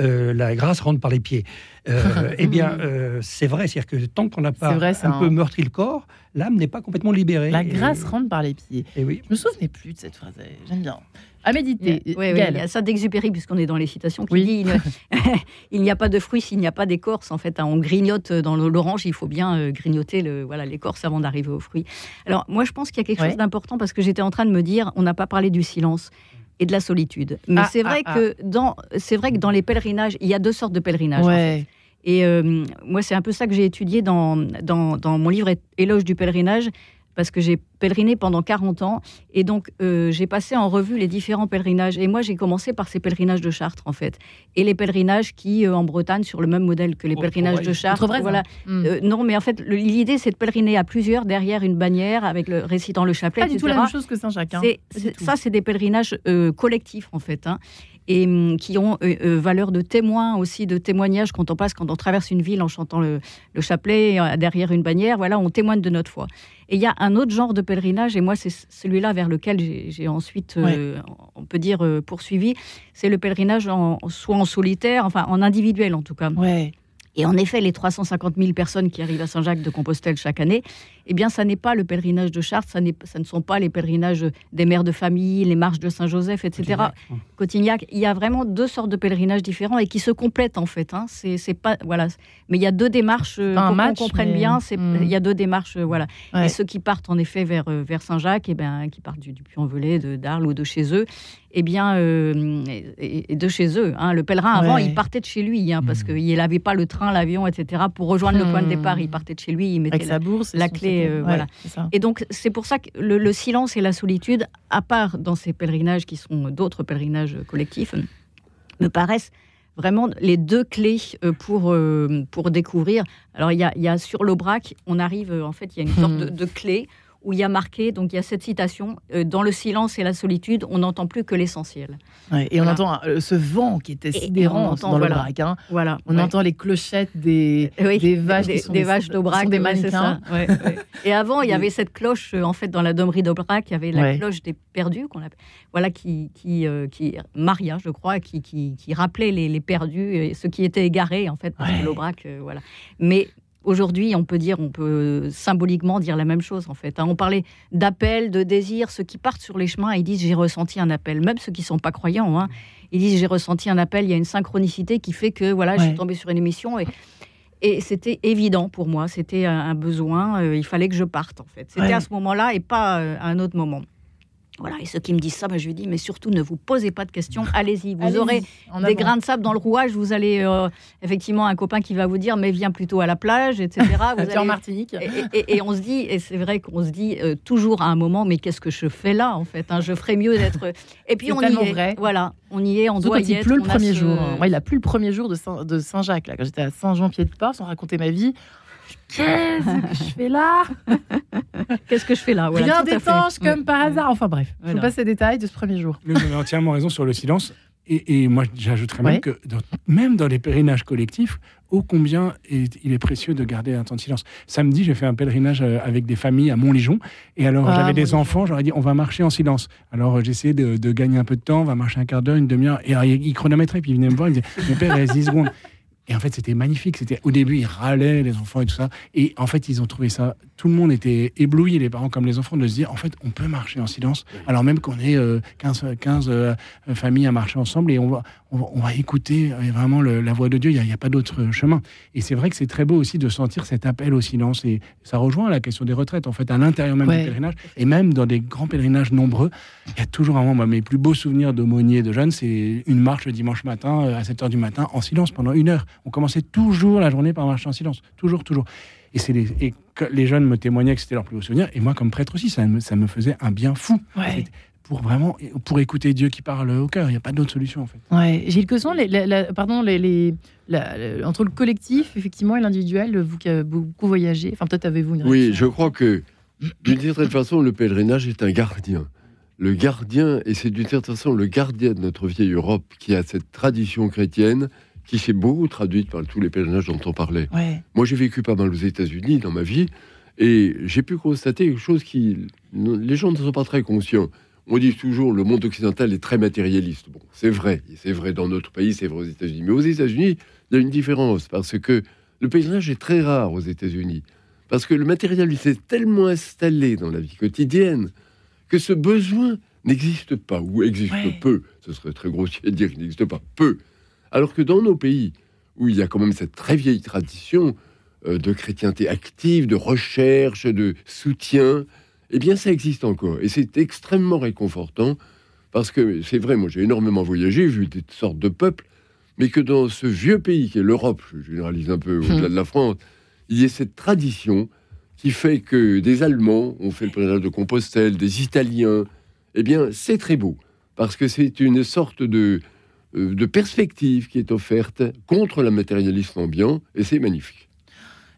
euh, la grâce rentre par les pieds. Euh, eh bien, euh, c'est vrai, c'est-à-dire que tant qu'on n'a pas un peu hein. meurtri le corps, l'âme n'est pas complètement libérée. La grâce rentre par les pieds. Et eh oui. Je me souvenais plus de cette phrase. J'aime bien. À méditer. Oui, il y a ça d'Exupéry, puisqu'on est dans les citations, qui dit il n'y a pas de fruits s'il n'y a pas d'écorce. En fait, hein, on grignote dans l'orange, il faut bien grignoter le, voilà, l'écorce avant d'arriver aux fruits. Alors, moi, je pense qu'il y a quelque chose d'important parce que j'étais en train de me dire on n'a pas parlé du silence et de la solitude. Mais ah, c'est vrai ah, que ah. dans c'est vrai que dans les pèlerinages, il y a deux sortes de pèlerinages. Et euh, moi, c'est un peu ça que j'ai étudié dans, dans, dans, mon livre Éloge du pèlerinage parce que j'ai pèleriné pendant 40 ans et donc euh, j'ai passé en revue les différents pèlerinages. Et moi, j'ai commencé par ces pèlerinages de Chartres, en fait. Et les pèlerinages qui, euh, en Bretagne, sur le même modèle que les pèlerinages de Chartres. Voilà. Hmm. Euh, non, mais en fait, l'idée, c'est de pèleriner à plusieurs derrière une bannière avec le récitant le chapelet. Pas du tout la même chose que Saint-Jacques. Hein. Ça, c'est des pèlerinages collectifs, en fait. Hein et hum, qui ont euh, euh, valeur de témoin aussi, de témoignage quand on passe, quand on traverse une ville en chantant le, chapelet euh, derrière une bannière. Voilà, on témoigne de notre foi. Et il y a un autre genre de pèlerinage, et moi, c'est celui-là vers lequel j'ai ensuite, on peut dire, poursuivi. C'est le pèlerinage en, soit en solitaire, enfin en individuel en tout cas. Ouais. Et en effet, les 350 000 personnes qui arrivent à Saint-Jacques de Compostelle chaque année, eh bien, ça n'est pas le pèlerinage de Chartres, ça, ça, ne sont pas les pèlerinages des mères de famille, les marches de Saint-Joseph, etc. Cotignac. Il y a vraiment deux sortes de pèlerinages différents et qui se complètent en fait. Hein. C'est pas voilà, mais il y a deux démarches euh, pour qu'on comprenne bien. Hmm. Il y a deux démarches, euh, voilà. Et ceux qui partent en effet vers euh, vers Saint-Jacques, et eh ben, qui partent du, du Puy-en-Velay, d'Arles ou de chez eux, eh bien, et, de chez eux. Hein. Le pèlerin, avant, il partait de chez lui, hein, parce hmm. qu'il n'avait pas le train, l'avion, etc. Pour rejoindre le point de hmm. départ, il partait de chez lui, il mettait Avec sa bourse la clé euh, voilà. Et donc, c'est pour ça que le, silence et la solitude, à part dans ces pèlerinages qui sont d'autres pèlerinages collectifs, me paraissent vraiment les deux clés euh, pour, euh, pour découvrir. Alors, il y a, sur l'Aubrac, on arrive, en fait, il y a une sorte de, de clé où il y a marqué, donc il y a cette citation, euh, dans le silence et la solitude, on n'entend plus que l'essentiel. et on entend euh, ce vent qui était sidérant dans voilà, braque. Hein. Voilà, on entend les clochettes des, des vaches, des, des, vaches d'Aubrac, des mannequins. et avant, il y avait cette cloche, euh, en fait, dans la domerie d'Aubrac, il y avait la cloche des perdus, qu'on appelle, voilà, qui, qui, qui Maria, je crois, qui, qui, qui rappelait les, les, perdus, ceux qui étaient égarés, en fait, que l'Aubrac, voilà. Mais Aujourd'hui, on peut dire, on peut symboliquement dire la même chose en fait. Hein. On parlait d'appel, de désir. Ceux qui partent sur les chemins, ils disent j'ai ressenti un appel. Même ceux qui sont pas croyants, hein, ils disent j'ai ressenti un appel. Il y a une synchronicité qui fait que voilà, je suis tombée sur une émission et et c'était évident pour moi. C'était un besoin. Euh, il fallait que je parte en fait. C'était à ce moment-là et pas euh, à un autre moment. Voilà, et ceux qui me disent ça, ben, je lui dis, mais surtout ne vous posez pas de questions, allez-y. Vous aurez des grains de sable dans le rouage, vous allez euh, effectivement un copain qui va vous dire, mais viens plutôt à la plage, etc. Vous en Martinique. Et, on se dit, et c'est vrai qu'on se dit euh, toujours à un moment, mais qu'est-ce que je fais là en fait hein, Je ferais mieux d'être. Et puis on y est. Vrai. Voilà, on y est, on doit y il pleut le premier jour. Moi, il a plu le premier jour de Saint-Jacques. là, quand j'étais à Saint-Jean-Pied-de-Port, sans raconter ma vie. Qu'est-ce que je fais là Qu'est-ce que je fais là? Voilà, Rien d'étanche comme par hasard. Enfin bref, je vous passe les détails de ce premier jour. vous avez entièrement raison sur le silence. Et, moi, j'ajouterais même que même dans les pèlerinages collectifs, ô combien il est précieux de garder un temps de silence. Samedi, j'ai fait un pèlerinage euh, avec des familles à Montligeon. Et alors, ah, j'avais des enfants, j'aurais dit, on va marcher en silence. Alors, j'ai essayé de, de, gagner un peu de temps, on va marcher un quart d'heure, une demi-heure. Et alors, il, chronométrait, puis il venait me voir, il me disait, mon père, il reste 10 secondes Et en fait, c'était magnifique. C'était au début, ils râlaient les enfants et tout ça. Et en fait, ils ont trouvé ça. Tout le monde était ébloui, les parents comme les enfants, de se dire en fait, on peut marcher en silence, alors même qu'on est 15, euh, 15 euh, familles à marcher ensemble et on va, on va, écouter euh, vraiment la voix de Dieu. Il n'y a, pas d'autre chemin. Et c'est vrai que c'est très beau aussi de sentir cet appel au silence. Et ça rejoint la question des retraites, en fait, à l'intérieur même du pèlerinage. Et même dans des grands pèlerinages nombreux, il y a toujours un moment, mes plus beaux souvenirs d'aumônier de jeunes, c'est une marche le dimanche matin à 7 h du matin en silence pendant une heure. On commençait toujours la journée par marcher en silence. Toujours, toujours. Et, c'est les, et les jeunes me témoignaient que c'était leur plus beau souvenir. Et moi, comme prêtre aussi, ça me, ça me faisait un bien fou. Pour vraiment, pour écouter Dieu qui parle au cœur. Il n'y a pas d'autre solution, en fait. Ouais. Gilles Cosson, les, pardon, les, les entre le collectif, effectivement, et l'individuel, vous qui avez beaucoup voyagé, enfin, peut-être avez-vous une Oui, je crois que, d'une certaine façon, le pèlerinage est un gardien. Le gardien, et c'est d'une certaine façon le gardien de notre vieille Europe qui a cette tradition chrétienne qui s'est beaucoup traduite par tous les pèlerinages dont on parlait. Moi, j'ai vécu pas mal aux États-Unis dans ma vie, et j'ai pu constater quelque chose qui... Les gens ne sont pas très conscients. On dit toujours le monde occidental est très matérialiste. Bon, c'est vrai, c'est vrai dans notre pays, c'est vrai aux États-Unis. Mais aux États-Unis, il y a une différence, parce que le pèlerinage est très rare aux États-Unis. Parce que le matérialisme est tellement installé dans la vie quotidienne que ce besoin n'existe pas, ou existe peu. Ce serait très grossier de dire qu'il n'existe pas. Peu. Alors que dans nos pays, où il y a quand même cette très vieille tradition euh, de chrétienté active, de recherche, de soutien, eh bien ça existe encore. Et c'est extrêmement réconfortant, parce que c'est vrai, moi j'ai énormément voyagé, vu des sortes de peuples, mais que dans ce vieux pays qui est l'Europe, je généralise un peu au-delà de la France, il y ait cette tradition qui fait que des Allemands ont fait le pèlerinage de Compostelle, des Italiens, eh bien c'est très beau, parce que c'est une sorte de de perspective qui est offerte contre le matérialisme ambiant, et c'est magnifique.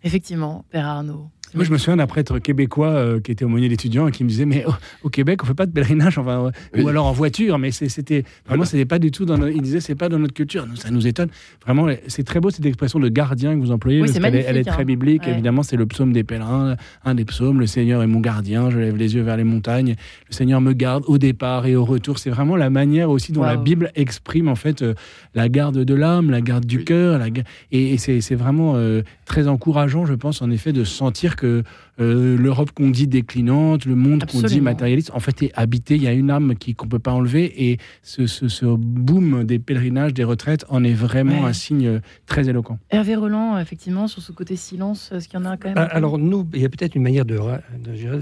Effectivement, Père Arnaud. Moi, je me souviens d'un prêtre québécois euh, qui était aumônier d'étudiants et qui me disait Mais au, Québec, on fait pas de pèlerinage, enfin, ou alors en voiture. Mais c'était vraiment, c'était pas du tout dans. il disait C'est pas dans notre culture. Ça nous étonne. Vraiment, c'est très beau cette expression de gardien que vous employez. Oui, elle, est, très hein. biblique. Évidemment, c'est le psaume des pèlerins, un des psaumes Le Seigneur est mon gardien, je lève les yeux vers les montagnes. Le Seigneur me garde au départ et au retour. C'est vraiment la manière aussi dont la Bible exprime en fait euh, la garde de l'âme, la garde du cœur. La... Et, c'est vraiment euh, très encourageant, je pense, en effet, de sentir que euh, l'Europe qu'on dit déclinante, le monde qu'on dit matérialiste, en fait est habité. Il y a une âme qu'on ne peut pas enlever. Et ce, ce, boom des pèlerinages, des retraites, en est vraiment un signe euh, très éloquent. Hervé Roland, effectivement, sur ce côté silence, est-ce qu'il y en a quand même ah, Alors, nous, il y a peut-être une manière de,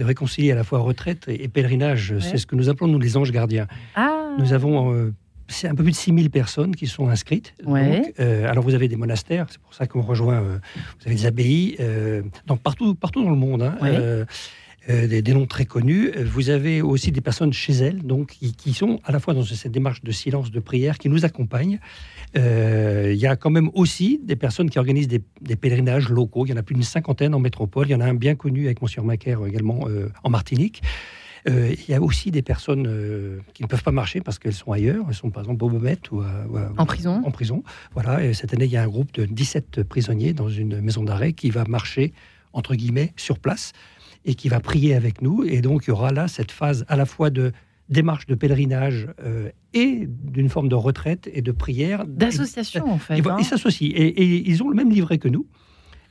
réconcilier à la fois retraite et, pèlerinage. C'est ce que nous appelons, nous, les anges gardiens. Ah. Nous avons. Euh, c'est un peu plus de 6000 personnes qui sont inscrites. Euh, alors vous avez des monastères, c'est pour ça qu'on rejoint, euh, vous avez des abbayes, euh, partout, partout dans le monde, hein, des, noms très connus. Vous avez aussi des personnes chez elles, donc qui, sont à la fois dans cette démarche de silence, de prière, qui nous accompagnent. Il y a quand même aussi des personnes qui organisent des, pèlerinages locaux. Il y en a plus d'une cinquantaine en métropole. Il y en a un bien connu avec Monsieur Macaire également en Martinique. Euh, il y a aussi des personnes euh, qui ne peuvent pas marcher parce qu'elles sont ailleurs. Elles sont par exemple au ou, en prison. En prison. Voilà. Et cette année, il y a un groupe de 17 prisonniers dans une maison d'arrêt qui va marcher entre guillemets sur place et qui va prier avec nous. Et donc il y aura là cette phase à la fois de démarche de pèlerinage euh, et d'une forme de retraite et de prière. D'association, en fait. Ils hein. s'associent. Et, et, ils ont le même livret que nous.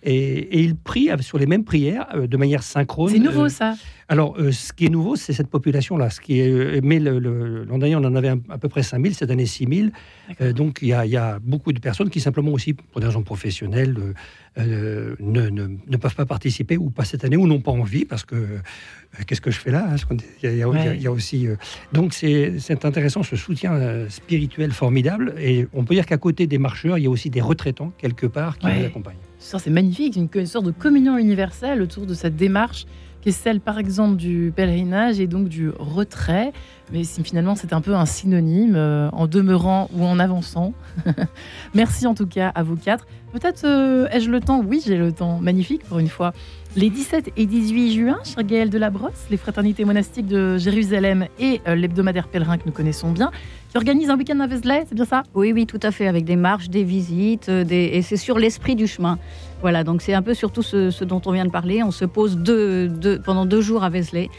Et, ils prient sur les mêmes prières de manière synchrone. C'est nouveau, ça alors, euh, ce qui est nouveau, c'est cette population-là. Ce qui est, euh, mais l'an dernier, on en avait à peu près 5000, cette année 6000. Euh, donc, il y, a, beaucoup de personnes qui, simplement aussi, pour des raisons professionnelles, ne, ne, peuvent pas participer, ou pas cette année, ou n'ont pas envie, parce que qu'est-ce que je fais là il, y a, aussi. donc, c'est intéressant, ce soutien spirituel formidable. Et on peut dire qu'à côté des marcheurs, il y a aussi des retraitants, quelque part, qui nous accompagnent. Ça, c'est magnifique, une, une sorte de communion universelle autour de cette démarche qui celle par exemple du pèlerinage et donc du retrait. Mais finalement, c'est un peu un synonyme euh, en demeurant ou en avançant. Merci en tout cas à vous quatre. Peut-être euh, ai-je le temps? Oui, j'ai le temps. Magnifique pour une fois. Les 17 et 18 juin, cher Gaël de la Brosse, les fraternités monastiques de Jérusalem et euh, l'hebdomadaire pèlerin que nous connaissons bien, qui organisent un week-end à Vézelay, c'est bien ça? Oui, oui, tout à fait, avec des marches, des visites, des... et c'est sur l'esprit du chemin. Voilà, donc c'est un peu surtout ce, ce, dont on vient de parler. On se pose deux, deux, pendant deux jours à Vézelay.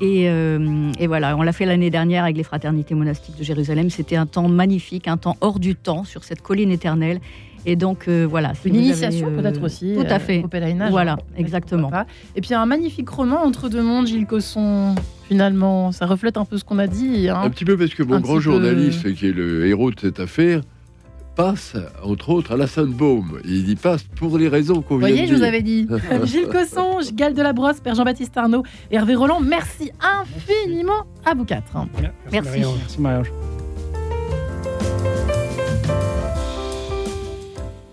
Et, euh, et, voilà, on l'a fait l'année dernière avec les fraternités monastiques de Jérusalem. C'était un temps magnifique, un temps hors du temps sur cette colline éternelle. Et donc, voilà. Une initiation peut-être aussi. Tout à fait. Au pèlerinage. Voilà, exactement. Et puis un magnifique roman entre deux mondes, Gilles Cosson. Finalement, ça reflète un peu ce qu'on a dit. Hein. Un petit peu parce que mon grand journaliste, qui est le héros de cette affaire, passe, entre autres, à la Sainte-Baume. Il y passe pour les raisons qu'on vient de dire. Vous voyez, je vous avais dit. Gilles Cosson, Gale de la Brosse, Père Jean-Baptiste Arnaud, Hervé Roland, merci infiniment à vous quatre. Merci. Merci, Marie-Ange.